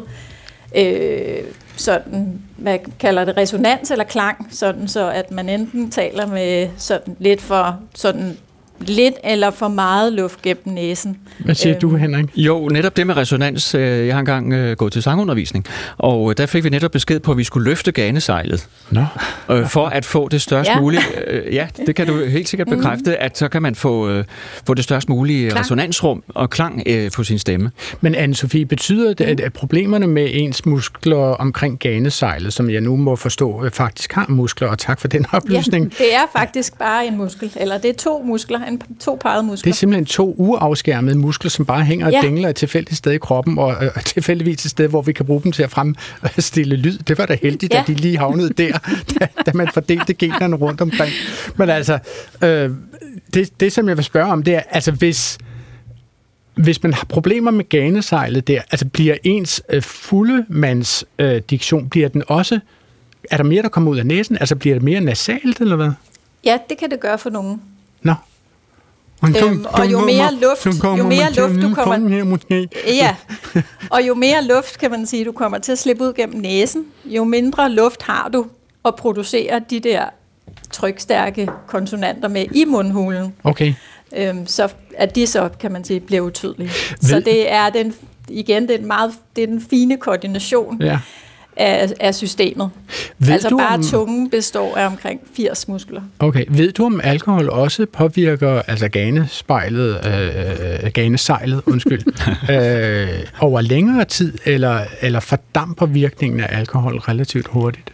øh, sådan, hvad kalder det, resonans eller klang, sådan så at man enten taler med sådan lidt for sådan lidt eller for meget luft gennem næsen. Hvad siger du, Henrik? Jo, netop det med resonans. øh, Jeg har engang øh, gået til sangundervisning, og øh, der fik vi netop besked på, at vi skulle løfte ganesejlet. Nå. Øh, for at få det størst Ja. ja. mulige... Øh, ja, det kan du helt sikkert bekræfte, at så kan man få, øh, få det størst mulige Klang. resonansrum og klang øh, på sin stemme. Men anne-Sophie, betyder det, at, at problemerne med ens muskler omkring ganesejlet, som jeg nu må forstå, øh, faktisk har muskler, og tak for den oplysning, Ja, det er faktisk bare en muskel, eller det er to muskler, en, to parrede Det muskler. er simpelthen to uafskærmede muskler, som bare hænger og Ja. dingler et tilfældigt sted i kroppen, og øh, tilfældigvis et sted, hvor vi kan bruge dem til at fremstille lyd. Det var da heldigt, ja. At de lige havnede der, da, da man fordelte generne rundt omkring. Men altså, øh, det, det som jeg vil spørge om, det er, altså hvis, hvis man har problemer med ganesejlet der, altså bliver ens øh, fulde mands øh, diktion, bliver den også, er der mere, der kommer ud af næsen? Altså bliver det mere nasalt, eller hvad? Ja, det kan det gøre for nogen. Nå. Øhm, og jo mere luft, jo mere luft du kommer... Her, måske. Ja, og jo mere luft, kan man sige, du kommer til at slippe ud gennem næsen, jo mindre luft har du at producere de der trykstærke konsonanter med i mundhulen. Okay. Øhm, så at de så, kan man sige, bliver utydelige. Så det er den, igen, det er, en meget, det er den fine koordination Ja. Af, af systemet. Ved altså du bare om- tungen består af omkring 80 muskler. Okay. Ved du, om alkohol også påvirker altså ganespejlet, øh, ganesejlet, undskyld, øh, over længere tid, eller, eller fordamper virkningen af alkohol relativt hurtigt?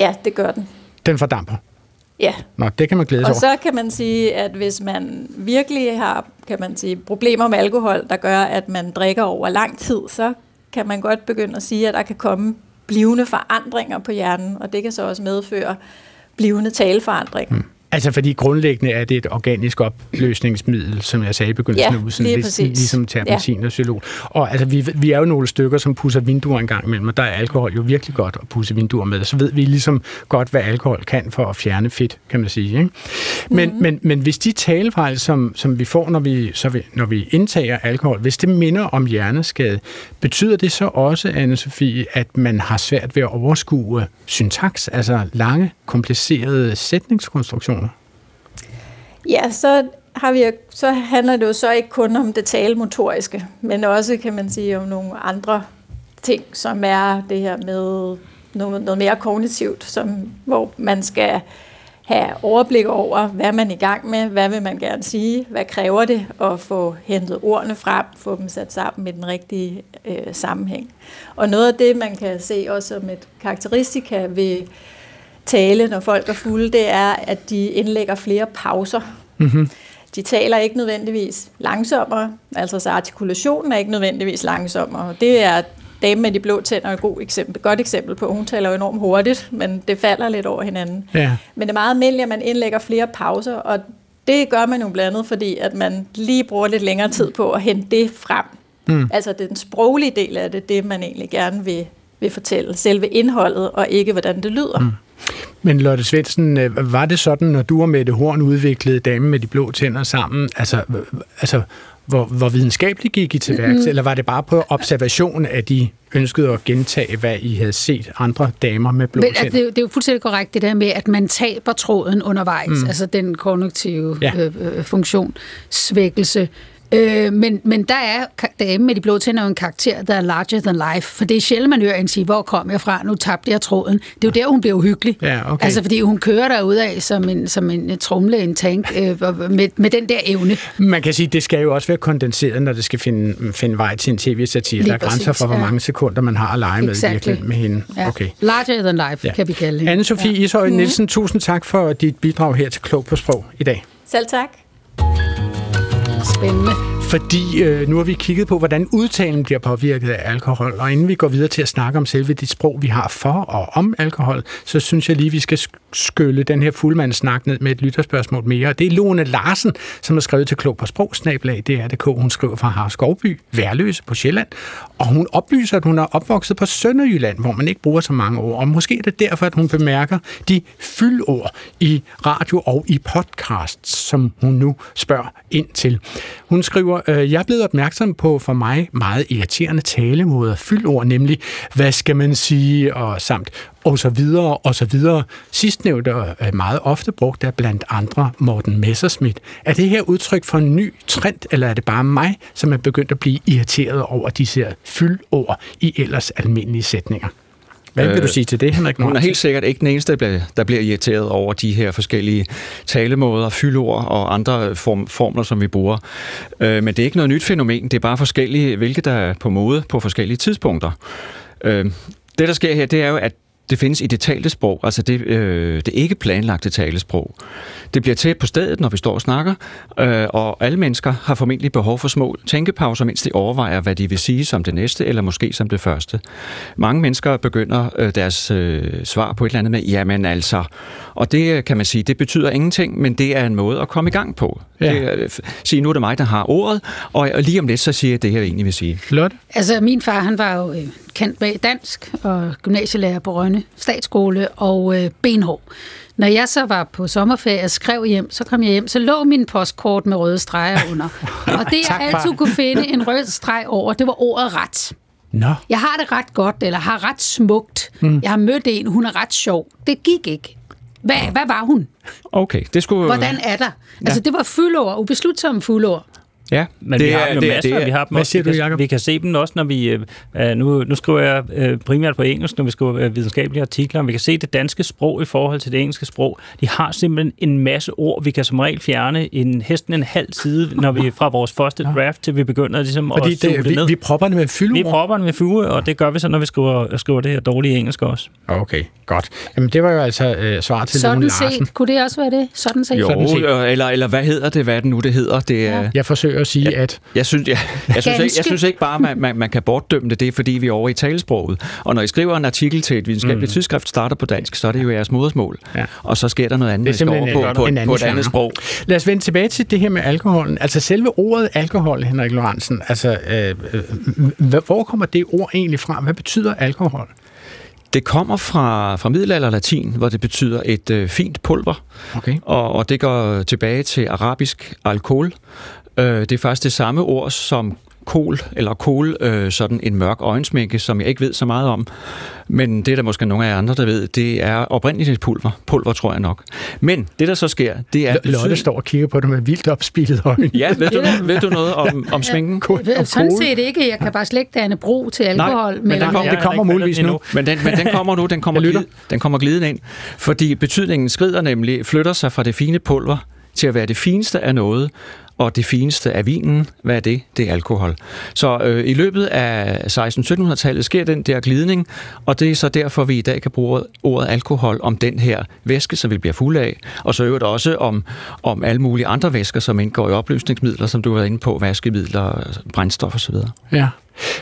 Ja, det gør den. Den fordamper. Ja. Nå, det kan man glæde sig Og over. så kan man sige, at hvis man virkelig har kan man sige, problemer med alkohol, der gør, at man drikker over lang tid, så kan man godt begynde at sige, at der kan komme blivende forandringer på hjernen, og det kan så også medføre blivende taleforandringer. Mm. Altså fordi grundlæggende er det et organisk opløsningsmiddel, som jeg sagde i begyndelsen Ja, af udsendelsen, lige lig- præcis. ligesom terpentin ja. og xylol. Og altså, vi, vi er jo nogle stykker, som pusser vinduer en gang imellem, og der er alkohol jo virkelig godt at pusse vinduer med. Så ved vi ligesom godt, hvad alkohol kan for at fjerne fedt, kan man sige. Ikke? Men, mm. men, men hvis de talefejl, som, som vi får, når vi, så vi, når vi indtager alkohol, hvis det minder om hjerneskade, betyder det så også, Anne-Sophie, at man har svært ved at overskue syntaks, altså lange, komplicerede sætningskonstruktioner? Ja, så, har vi, så handler det jo så ikke kun om det talemotoriske, men også, kan man sige, om nogle andre ting, som er det her med noget, noget mere kognitivt, som, hvor man skal have overblik over, hvad man er i gang med, hvad vil man gerne sige, hvad kræver det at få hentet ordene frem, få dem sat sammen med den rigtige øh, sammenhæng. Og noget af det, man kan se også som et karakteristika ved tale, når folk er fulde, det er, at de indlægger flere pauser. Mm-hmm. De taler ikke nødvendigvis langsommere, altså så artikulationen er ikke nødvendigvis langsommere. Det er dame med de blå tænder et god eksempel, godt eksempel på. Hun taler jo enormt hurtigt, men det falder lidt over hinanden. Ja. Men det er meget almindeligt, at man indlægger flere pauser, og det gør man jo blandt andet, fordi at man lige bruger lidt længere tid på at hente det frem. Mm. Altså den sproglige del af det, det man egentlig gerne vil, vil fortælle. Selve indholdet, og ikke hvordan det lyder. Mm. Men Lotte Svendsen, øh, var det sådan, når du og Mette Horn udviklede Damen med de blå tænder sammen, altså, øh, altså hvor, hvor videnskabeligt gik I til værks, Mm. eller var det bare på observation, at de ønskede at gentage, hvad I havde set andre damer med blå Men, altså, tænder? det, er jo- det er jo fuldstændig korrekt, det der med, at man taber tråden undervejs, Mm. altså den kognitive Ja. ja. øh, øh, funktion, svækkelse. Øh, men, men der er dame med de blå tænder jo en karakter, der er larger than life. For det er sjældent, man hører en sige, hvor kom jeg fra? Nu tabte jeg tråden. Det er jo der, hun bliver uhyggelig. Ja, okay. Altså, fordi hun kører derud af som en, som en trumle, en tank, øh, med, med den der evne. Man kan sige, at det skal jo også være kondenseret, når det skal finde, finde vej til en tv-satire. Lige Der er grænser for, hvor ja. mange sekunder man har at lege med, Exactly. virkelig, med hende. Ja. Okay. Larger than life, Ja. kan vi kalde det. Anne-Sophie ja. Ishøj Nielsen, tusind tak for dit bidrag her til Klog på Sprog i dag. Selv tak. Spændende. Fordi øh, nu har vi kigget på, hvordan udtalen bliver påvirket af alkohol, og inden vi går videre til at snakke om selve det sprog, vi har for og om alkohol, så synes jeg lige, vi skal skylle den her fuldmandssnak ned med et lytterspørgsmål mere. Det er Lone Larsen, som har skrevet til Klog på Sprog, snablag, det er det K. Hun skriver fra Harskovby, Værløse på Sjælland, og hun oplyser, at hun er opvokset på Sønderjylland, hvor man ikke bruger så mange ord, og måske er det derfor, at hun bemærker de fyldord i radio og i podcasts, som hun nu spørger ind til. Hun skriver, øh, jeg er blevet opmærksom på for mig meget irriterende talemåder, fyldord, nemlig hvad skal man sige, og samt og så videre, og så videre. Sidstnævnte er meget ofte brugt af blandt andre Morten Messerschmidt. Er det her udtryk for en ny trend, eller er det bare mig, som er begyndt at blive irriteret over disse her fyldord i ellers almindelige sætninger? Hvad vil du sige til det, Henrik Hun er helt sikkert ikke den eneste, der bliver, der bliver irriteret over de her forskellige talemåder, fyldord og andre form, formler, som vi bruger. Øh, men det er ikke noget nyt fænomen, det er bare forskellige, hvilket der er på mode på forskellige tidspunkter. Øh, det, der sker her, det er jo, at det findes i det talte sprog, altså det, øh, det ikke planlagte talesprog. Det bliver til på stedet, når vi står og snakker, øh, og alle mennesker har formentlig behov for små tænkepauser, mens de overvejer, hvad de vil sige som det næste, eller måske som det første. Mange mennesker begynder øh, deres øh, svar på et eller andet med, jamen altså, og det øh, kan man sige, det betyder ingenting, men det er en måde at komme i gang på. Ja. Det øh, sige, nu er det mig, der har ordet, og, og lige om lidt, så siger jeg det, jeg egentlig vil sige. Lotte? Altså, min far, han var jo øh, kendt med dansk og gymnasielærer på Rønne Statsskole og øh, benhård. Når jeg så var på sommerferie og skrev hjem, så kom jeg hjem, så lå min postkort med røde streger under. Og det, Tak, jeg far. altid kunne finde en rød streg over, det var ordet ret. Nå. Jeg har det ret godt, eller har ret smukt. Mm. Jeg har mødt en, hun er ret sjov. Det gik ikke. Hvad, hvad var hun? Okay, det skulle... Hvordan er der? Altså, det var fyldord, ubeslutsomme fyldord. Ja, Men det vi har dem jo det er- masser, det er- vi har dem Hvad også, siger vi du, kan, Jacob? Vi kan se dem også, når vi... Øh, nu, nu skriver jeg øh, primært på engelsk, når vi skriver øh, videnskabelige artikler, vi kan se det danske sprog i forhold til det engelske sprog. De har simpelthen en masse ord. Vi kan som regel fjerne en, hesten en halv side, når vi fra vores første draft, til vi begynder ligesom Fordi at suge det, det, vi, ned. vi propper det med fyldord. vi propper den med fuge, og det gør vi så, når vi skriver, skriver det her dårlige engelsk også. Okay, godt. Jamen, det var jo altså øh, svar til Lone Sådan Larsen. set. Kunne det også være det? Sådan set. Jo, Sådan set. øh, eller, eller hvad hedder det, hvad er det nu, det hedder? Det er, Jeg forsøger at sige, at Jeg synes, jeg, jeg, synes ikke, jeg synes ikke bare, man, man, man kan bortdømme det. Det er, fordi vi er over i talesproget. Og når I skriver en artikel til et videnskabeligt mm. tidsskrift, starter på dansk, så er det jo jeres modersmål. Ja. Og så sker der noget andet, Det er over en- på, på, en på, anden på et andet sprog. Lad os vende tilbage til det her med alkoholen. Altså selve ordet alkohol, Henrik Lorentzen, altså, øh, øh, hvor kommer det ord egentlig fra? Hvad betyder alkohol? Det kommer fra, fra middelalder latin, hvor det betyder et øh, fint pulver. Okay. Og, og det går tilbage til arabisk alkohol. Øh, det er faktisk det samme ord som kol, eller kol, øh, sådan en mørk øjensmække, som jeg ikke ved så meget om. Men det er der måske nogle af jer andre, der ved, det er oprindeligt et pulver. Pulver, tror jeg nok. Men det, der så sker, det er... Lotte står og kigger på det med vildt opspillet øjne. Ja, ved du, ved du noget om, om sminken? Sådan set ikke. Jeg kan bare slet ikke danne bro til alkohol. men den kom, det kommer muligvis nu. Men den, men den kommer nu, den kommer, Jeg lytter. glid, den kommer glidende ind. Fordi betydningen skrider nemlig, flytter sig fra det fine pulver til at være det fineste af noget, og det fineste af vinen, hvad er det? Det er alkohol. Så øh, i løbet af 16-1700-tallet sker den der glidning, og det er så derfor, vi i dag kan bruge ordet alkohol om den her væske, som vi bliver fuld af, og så øvrigt også om, om alle mulige andre væsker, som indgår i opløsningsmidler, som du har været inde på, vaskemidler, brændstof osv. Ja.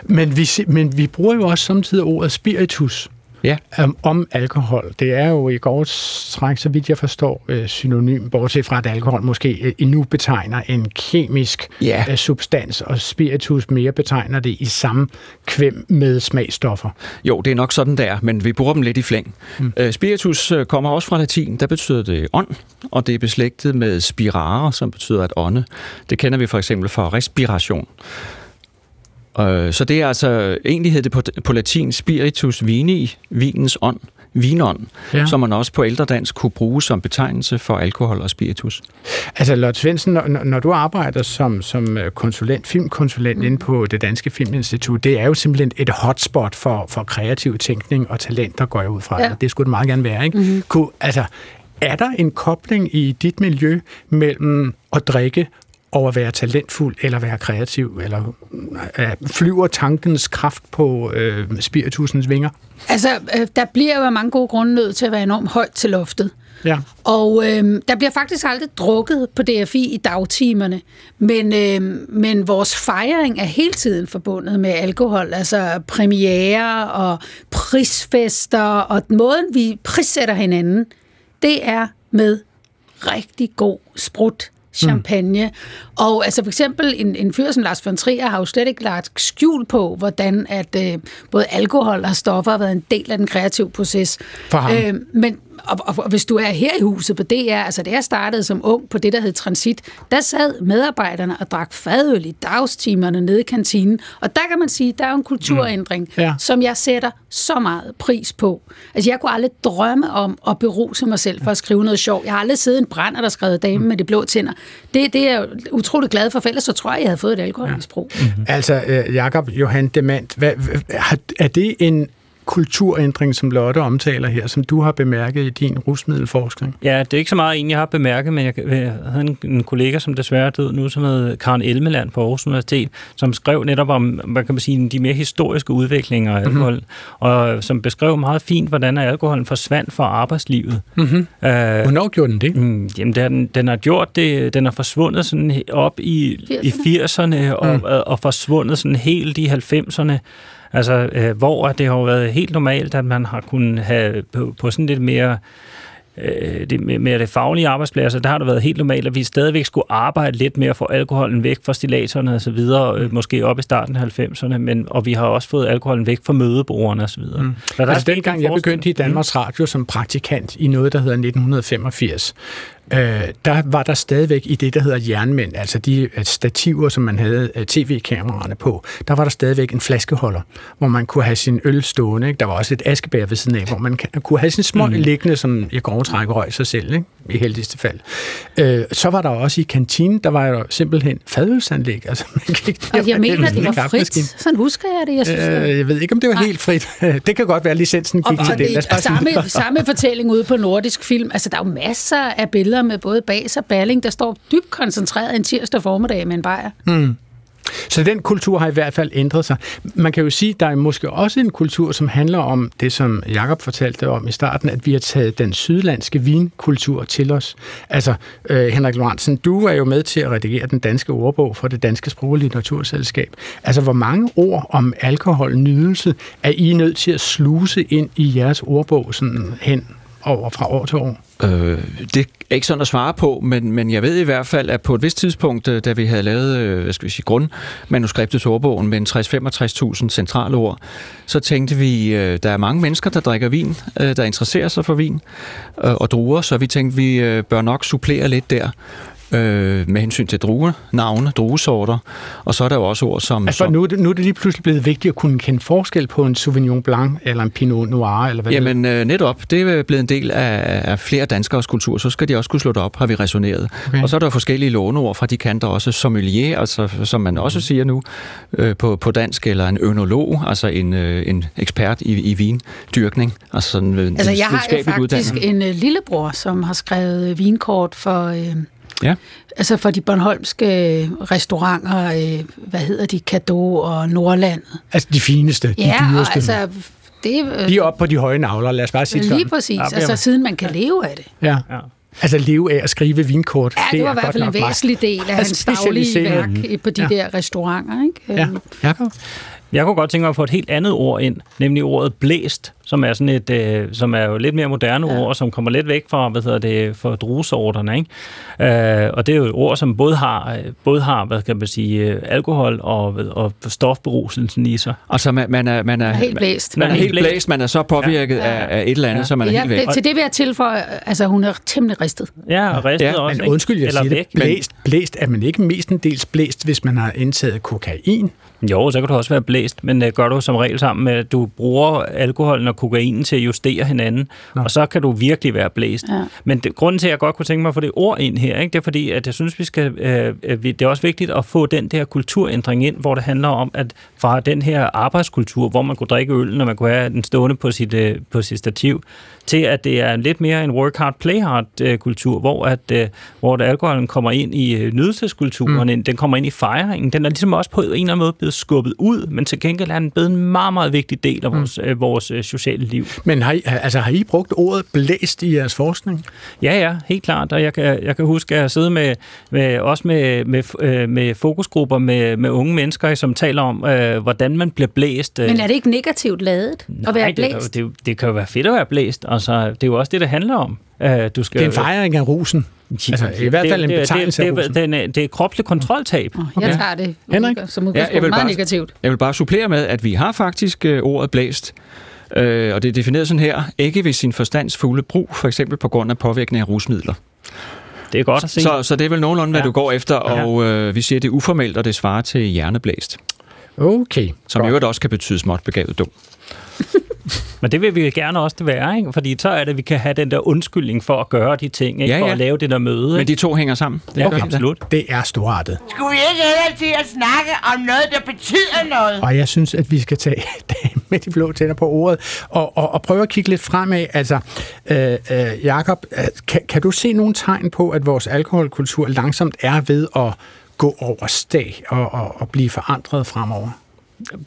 Men vi, men vi bruger jo også samtidig ordet spiritus Ja. om, om alkohol. Det er jo i går træk, så vidt jeg forstår, øh, synonym, bortset fra at alkohol måske øh, endnu betegner en kemisk Ja. øh, substans, og spiritus mere betegner det i samme kvem med smagstoffer. Jo, det er nok sådan, der, men vi bruger dem lidt i flæng. Mm. Spiritus øh, kommer også fra latin, der betyder det ånd, og det er beslægtet med spirare, som betyder at ånde. Det kender vi for eksempel fra respiration. Øh, Så det er altså, egentlig hed det på, på latin spiritus vini, vinens ånd, vinånd, Ja. som man også på ældre dansk kunne bruge som betegnelse for alkohol og spiritus. Altså, Lotte Svendsen, når, når- du arbejder som, som øh, konsulent, filmkonsulent mm. inde på det Danske Filminstitut, det er jo simpelthen et hotspot for, for kreativ tænkning og talenter, går jeg ud fra. Ja. Ja. Det skulle det meget gerne være, ikke? Mm-hmm. Kunne, altså, er der en kobling i dit miljø mellem at drikke og at være talentfuld eller være kreativ? Eller øh, flyver tankens kraft på øh, spiritusens vinger? Altså, øh, der bliver jo mange gode grunde nødt til at være enormt højt til loftet. Ja. Og øh, der bliver faktisk aldrig drukket på DFI i dagtimerne, men, øh, men vores fejring er hele tiden forbundet med alkohol, altså premiere og prisfester, og måden vi prissætter hinanden, det er med rigtig god sprut champagne. Mm. Og altså for eksempel en, en fyr som Lars von Trier har jo slet ikke lagt skjul på, hvordan at øh, både alkohol og stoffer har været en del af den kreative proces. For ham. Øh, men og, og, og hvis du er her i huset på DR, altså da jeg startede som ung på det, der hed Transit, der sad medarbejderne og drak fadøl i dagstimerne nede i kantinen. Og der kan man sige, der er en kulturændring, Mm. Ja. som jeg sætter så meget pris på. Altså jeg kunne aldrig drømme om at beruse mig selv for at skrive noget sjovt. Jeg har aldrig siddet en brænder, der skrev Dame med de blå tænder. Det, det er jeg utrolig glad for, for ellers så tror jeg, jeg havde fået et alkoholmisbrug. Ja. Altså, øh, Jakob Johan Demand, hvad, er det en kulturændring, som Lotte omtaler her, som du har bemærket i din rusmiddelforskning? Ja, det er ikke så meget en, jeg har bemærket, men jeg, jeg havde en, en kollega, som desværre er død nu, som hed Karen Elmeland på Aarhus Universitet, som skrev netop om, hvad kan man sige, de mere historiske udviklinger af alkohol, mm-hmm. og som beskrev meget fint, hvordan alkoholen forsvandt fra arbejdslivet. Mm-hmm. Øh, Hvornår gjorde den det? Mm, jamen, den, den har gjort det, den er forsvundet sådan op i, i 80'erne, og, mm. og forsvundet sådan helt i 90'erne. Altså, øh, hvor det har jo været helt normalt, at man har kunnet have på, på sådan lidt mere øh, det, med, med det faglige arbejdspladser, der har det været helt normalt, at vi stadigvæk skulle arbejde lidt mere for alkoholen væk fra stilaterne og så videre, øh, måske op i starten af 90'erne, men, og vi har også fået alkoholen væk fra så videre. Mm. Der er altså dengang en jeg begyndte i Danmarks Radio som praktikant i noget, der hedder 1985, øh, der var der stadigvæk i det, der hedder jernmænd, altså de øh, stativer, som man havde øh, tv-kameraerne på, der var der stadigvæk en flaskeholder, hvor man kunne have sin øl stående. Ikke? Der var også et askebær ved siden af, hvor man kunne have sin smøg mm. liggende, som jeg går og trækker røg sig selv, ikke? i heldigste fald. Øh, så var der også i kantinen, der var jo simpelthen fadølsanlæg. Altså, man gik Og jeg mener, det var frit. Sådan husker jeg det. Jeg synes, Øh, jeg ved ikke, om det var helt frit. Det kan godt være, licensen gik og, til det. Lad os bare samme, samme fortælling ude på Nordisk Film. Altså, der er jo masser af billeder med både Bas og Balling, der står dybt koncentreret en tirsdag formiddag med en bajer. Mm. Så den kultur har i hvert fald ændret sig. Man kan jo sige, at der er måske også en kultur, som handler om det, som Jakob fortalte om i starten, at vi har taget den sydlandske vinkultur til os. Altså, øh, Henrik Lorentzen, du er jo med til at redigere den danske ordbog for det Danske Sprog- og Litteraturselskab. Altså, hvor mange ord om alkohol, nydelse, er I nødt til at sluse ind i jeres ordbog sådan hen over fra år til år? Øh, det er ikke sådan at svare på, men, men jeg ved i hvert fald, at på et vist tidspunkt, øh, da vi havde lavet øh, hvad skal vi sige, grundmanuskriptet til ordbogen med 60-65.000 centrale ord, så tænkte vi, øh, der er mange mennesker, der drikker vin, der interesserer sig for vin og druer, så vi tænkte, vi bør nok supplere lidt der øh, med hensyn til druer, navne, druesorter, og så er der jo også ord som... Altså, som nu, er det, nu er det lige pludselig blevet vigtigt at kunne kende forskel på en Sauvignon Blanc eller en Pinot Noir, eller hvad det Jamen øh, netop, det er blevet en del af, af flere danskers kultur, så skal de også kunne slå det op, har vi resoneret. Okay. Og så er der forskellige låneord fra de kanter også, sommelier, altså, som man også siger nu øh, på, på dansk, eller en ønolog, altså en, øh, en ekspert i, i vindyrkning. Altså sådan øh, Altså, jeg har jo faktisk uddannet. en uh, lillebror, som har skrevet øh, vinkort for... Øh, Ja. Altså for de Bornholmske øh, restauranter, øh, hvad hedder de, Kado og Nordlandet. Altså de fineste, de Ja, og dyreste. altså, det er de er oppe på de høje navler, lad os bare sige det lige sådan. præcis, Ja, altså siden man kan leve af det. Ja. ja. Altså leve af at skrive vinkort. Ja, det var i er hvert fald en væsentlig del af hans daglige værk på de Ja. der restauranter. Ikke? Ja, Øhm, Jakob? Jeg kunne godt tænke mig at få et helt andet ord ind, nemlig ordet blæst, som er sådan et, øh, som er jo lidt mere moderne ja. ord, som kommer lidt væk fra, hvad hedder det, for druesorterne, ikke? Øh, og det er jo et ord, som både har, øh, både har hvad kan man sige, øh, alkohol og, og stofberuselsen i sig. Altså man, man, er, man, er, Helt blæst. Man er helt blæst, man er så påvirket ja. af, af et eller andet, ja. så man er ja, helt væk. det, til det vil jeg tilføje, altså hun er temmelig ristet. Ja, og ristet Ja, men undskyld, jeg siger det. Blæst, blæst er man ikke mestendels blæst, hvis man har indtaget kokain. Jo, så kan du også være blæst, men øh, gør du som regel sammen med, at du bruger alkoholen og kokainen til at justere hinanden, Nå. og så kan du virkelig være blæst. Ja. Men det, grunden til, at jeg godt kunne tænke mig at få det ord ind her, ikke, det er fordi, at jeg synes, vi skal, øh, vi- det er også vigtigt at få den der kulturændring ind, hvor det handler om, at fra den her arbejdskultur, hvor man kunne drikke øl, når man kunne have den stående på sit, øh, på sit stativ, til at det er lidt mere en work hard, play hard øh, kultur, hvor, at, øh, hvor at alkoholen kommer ind i øh, nydelseskulturen, mm. den kommer ind i fejringen. Den er ligesom også på en eller anden måde blevet skubbet ud, men til gengæld er den blevet en meget, meget vigtig del af vores, øh, vores øh, sociale liv. Men har I, altså, har I brugt ordet blæst i jeres forskning? Ja, ja, helt klart. Og jeg kan, jeg kan huske, at jeg sidder med, med, også med, med, øh, med fokusgrupper med, med unge mennesker, som taler om, øh, hvordan man bliver blæst. øh, Men er det ikke negativt ladet at være Nej, det, kan jo- blæst? det, jo- det kan jo være fedt at være blæst. Altså, det er jo også det, det handler om. Uh, du skal, Det er en fejring af rusen. Altså, i hvert fald en det, betegnelse det, af det, det, det, er- det er kropslig kontroltab. Jeg tager det Henrik? som Ja, udgangspunkt jeg vil meget bare- negativt. Jeg vil bare supplere med, at vi har faktisk øh, ordet blæst, øh, og det er defineret sådan her, ikke ved sin forstands fulde brug, for eksempel på grund af påvirkning af rusmidler. Det er godt at se. Så, så det er vel nogenlunde, hvad Ja. du går efter, Ja. og øh, vi siger, at det er uformelt, og det svarer til hjerneblæst, Okay. som i øvrigt også kan betyde småt begavet dum. Men det vil vi gerne også det være, ikke? fordi så er det, at vi kan have den der undskyldning for at gøre de ting, ikke? Ja, for ja. at lave det der møde. Men Ikke? de to hænger sammen. Det Ja, da. absolut. Det er storartet. Skulle vi ikke hellere til at snakke om noget, der betyder noget? Og jeg synes, at vi skal tage dagen med de blå tænder på ordet og, og, og prøve at kigge lidt fremad. Altså, øh, øh, Jakob, øh, kan, kan du se nogle tegn på, at vores alkoholkultur langsomt er ved at gå over stag og, og, og blive forandret fremover?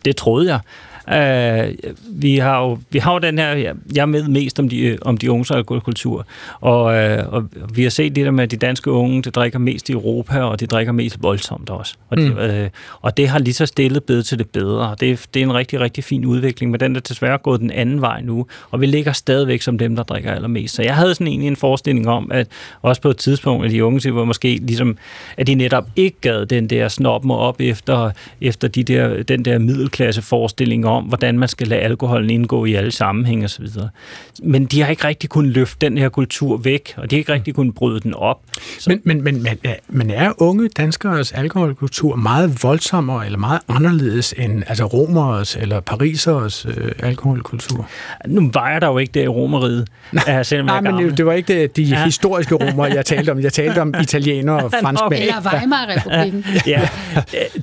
Det troede jeg. Uh, vi, har jo, vi har jo den her, jeg er med mest om de, øh, om de unges alkoholkultur, og, uh, og vi har set det der med, at de danske unge, det drikker mest i Europa, og de drikker mest voldsomt også. Og, det, uh, og det har lige så stille blevet til det bedre. Det, er- det er en rigtig, rigtig fin udvikling, men den er desværre gået den anden vej nu, og vi ligger stadigvæk som dem, der drikker allermest. Så jeg havde sådan egentlig en forestilling om, at også på et tidspunkt, at de unge var måske ligesom, at de netop ikke gad den der snoppen op efter, efter de der, den der middelklasse forestilling om, hvordan man skal lade alkoholen indgå i alle sammenhænge osv. Men de har ikke rigtig kunnet løfte den her kultur væk, og de har ikke rigtig kunnet bryde den op. Så, Men, men, men, men, er- men er unge danskers alkoholkultur meget voldsommere eller meget anderledes end altså romers eller pariseres øh, alkoholkultur? nu vejer der jo ikke det i romeriet, nej, selvom jeg Nej, men gammel. det, det var ikke det, de Ja. historiske romere, jeg talte om. Jeg talte om italienere og franskmænd. Eller Weimar-republikken. ja,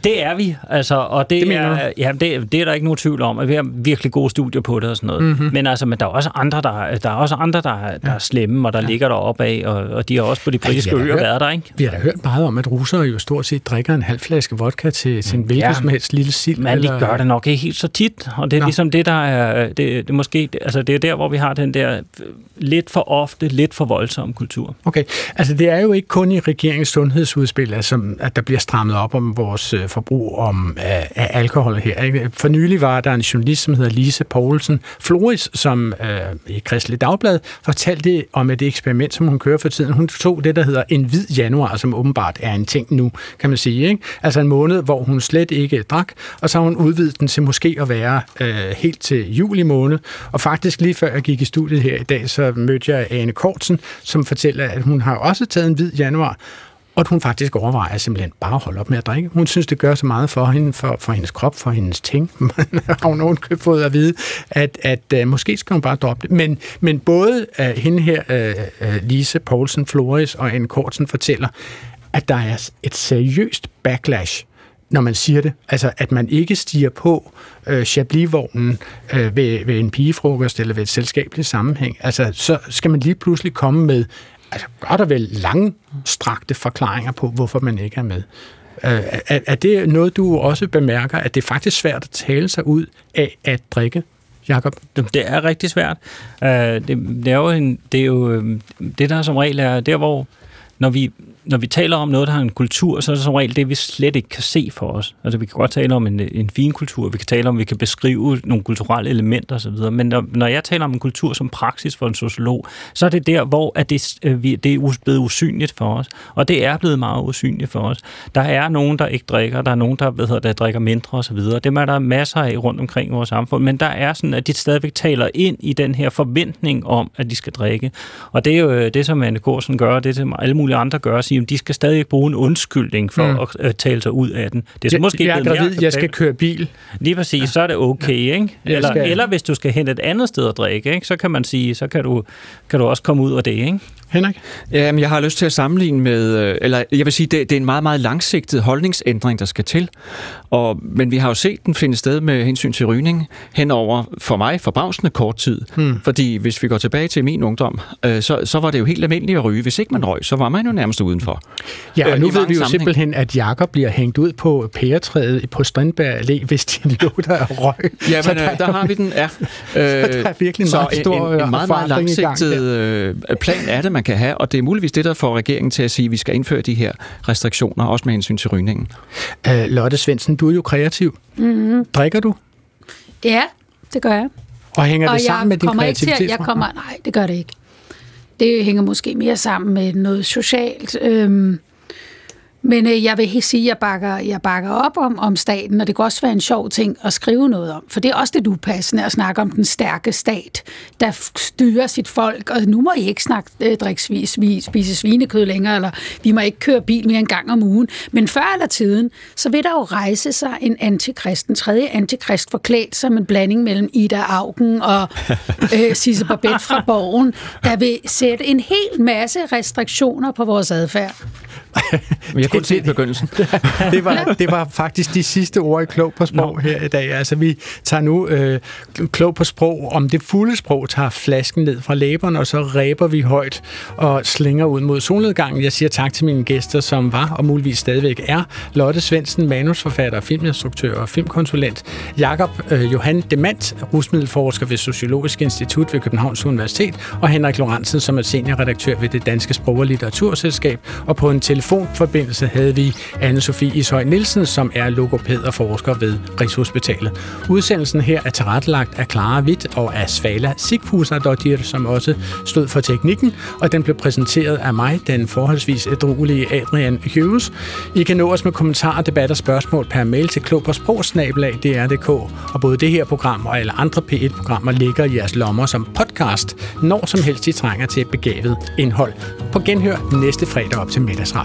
det- er vi, altså, og det, Det er, ja, det, det er der ikke nogen tvivl om, at vi har virkelig gode studier på det og sådan noget. Mhm. Mm-hmm. Men altså, men der er også andre, der, er- der er også andre, der, er, der er slemme, og der ja. ligger deroppe af, og, og de har også på de britiske øer været der, ikke? Vi har da hørt meget om, at russere jo stort set drikker en halv flaske vodka til, til en hvilken Ja. som helst lille sild. Men de gør det nok ikke helt så tit, og det er Nå. Ligesom det, der er, det, det er måske, altså det er der, hvor vi har den der øh, lidt for ofte, lidt for voldsom kultur. Okay, altså det er jo ikke kun i regeringens sundhedsudspil, altså, at der bliver strammet op om vores øh, forbrug om, af, af alkohol her. Ikke? For nylig var der en journalist, som hedder Lise Poulsen Floris, som øh, i Kristelig Dagblad fortalte om et eksperiment, som hun kører for tiden. Hun tog det, der hedder en hvid januar, som åbenbart er en ting nu, kan man sige. Ikke? Altså en måned, hvor hun slet ikke drak, og så har hun udvidet den til måske at være øh, helt til juli måned. Og faktisk lige før jeg gik i studiet her i dag, så mødte jeg Ane Kortsen, som fortæller, at hun har også taget en hvid januar, og at hun faktisk overvejer simpelthen bare at holde op med at drikke. Hun synes, det gør så meget for hende, for, for hendes krop, for hendes ting. Man har hun ovenkøbt fået at vide, at, at uh, måske skal hun bare droppe det. Men, men både uh, hende her, uh, uh, Lise Poulsen Flores og Anne Kortsen fortæller, at der er et seriøst backlash når man siger det. Altså, at man ikke stiger på øh, Chablis-vognen øh, ved, ved en pigefrokost eller ved et selskabeligt sammenhæng. Altså, så skal man lige pludselig komme med altså, godt der vel langstrakte forklaringer på, hvorfor man ikke er med. Øh, er, er det noget, du også bemærker, at det er faktisk svært at tale sig ud af at drikke, Jakob? Det er rigtig svært. Øh, det, det, er jo en, det er jo øhm, det, der som regel er der, hvor når vi, når vi taler om noget, der har en kultur, så er det som regel det, vi slet ikke kan se for os. Altså, vi kan godt tale om en, en fin kultur, vi kan tale om, vi kan beskrive nogle kulturelle elementer osv., men når, når jeg taler om en kultur som praksis for en sociolog, så er det der, hvor at det, øh, vi- det er blevet usynligt for os. Og det er blevet meget usynligt for os. Der er nogen, der ikke drikker, der er nogen, der, hvad hedder, der drikker mindre osv. Dem er der masser af rundt omkring i vores samfund, men der er sådan, at de stadigvæk taler ind i den her forventning om, at de skal drikke. Og det er jo øh, det, som Anne Gorsen gør, det som alle mulige andre gør, sige, at de skal stadig bruge en undskyldning for Mm. at tale sig ud af den. Det er så Jeg- måske jeg mere gravid, jeg skal køre bil. Lige præcis, ja. så er det okay, ikke? Jeg Eller, skal- eller hvis du skal hen et andet sted at drikke, ikke? så kan man sige, så kan du, kan du også komme ud af det, ikke? Henrik? Jamen, jeg har lyst til at sammenligne med, øh, eller jeg vil sige, det, det er en meget, meget langsigtet holdningsændring, der skal til. Og, men vi har jo set den finde sted med hensyn til rygning henover, for mig, forbavsende kort tid. Hmm. Fordi hvis vi går tilbage til min ungdom, øh, så, så var det jo helt almindeligt at ryge. Hvis ikke man røg, så var man jo nærmest udenfor. Ja, og Øh, nu ved vi jo sammenhænge. simpelthen, at jakker bliver hængt ud på pæretræet på Strindberg Allé, hvis de låter af røg. Ja, Så men øh, der har vi den, ja. der er virkelig en så meget stor, en, en øh, meget, meget langsigtet øh, plan er det, man kan have, og det er muligvis det, der får regeringen til at sige, at vi skal indføre de her restriktioner, også med hensyn til rygningen. Øh, Lotte Svendsen, du er jo kreativ. Mm-hmm. Drikker du? Ja, det gør jeg. Og hænger det og sammen jeg med din kommer ikke til, at- kreativitet? jeg kommer, Nej, det gør det ikke. Det hænger måske mere sammen med noget socialt. Øhm, men øh, jeg vil sige, at jeg bakker, jeg bakker op om, om staten, og det kan også være en sjov ting at skrive noget om. For det er også det, du er passende at snakke om den stærke stat, der styrer sit folk. Og nu må I ikke snakke, øh, drikke, svi, svi, spise svinekød længere, eller vi må ikke køre bil mere en gang om ugen. Men før eller tiden, så vil der jo rejse sig en antikrist, en tredje antikrist forklædt som en blanding mellem Ida Augen og øh, Sisse Babette fra Borgen, der vil sætte en hel masse restriktioner på vores adfærd. Men jeg kunne se begyndelsen. det, var, det var faktisk de sidste ord i Klog på Sprog her i dag. Altså, vi tager nu øh, Klog på Sprog. Om det fulde sprog tager flasken ned fra læberne, og så ræber vi højt og slinger ud mod solnedgangen. Jeg siger tak til mine gæster, som var og muligvis stadigvæk er Lotte Svendsen, manusforfatter, filminstruktør og filmkonsulent. Jakob øh, Johan Demant, rusmiddelforsker ved Sociologisk Institut ved Københavns Universitet, og Henrik Lorentzen, som er seniorredaktør ved det Danske Sprog- og Litteraturselskab. Og på en telefonforbindelse havde vi anne Sofie Ishøj Nielsen, som er logoped og forsker ved Rigshospitalet. Udsendelsen her er tilrettelagt af Clara Witt og af Svala Sigfusadottir, som også stod for teknikken, og den blev præsenteret af mig, den forholdsvis ædruelige Adrian Hughes. I kan nå os med kommentarer, debat og spørgsmål per mail til klog på og både det her program og alle andre P1-programmer ligger i jeres lommer som podcast, når som helst I trænger til begavet indhold. På genhør næste fredag op til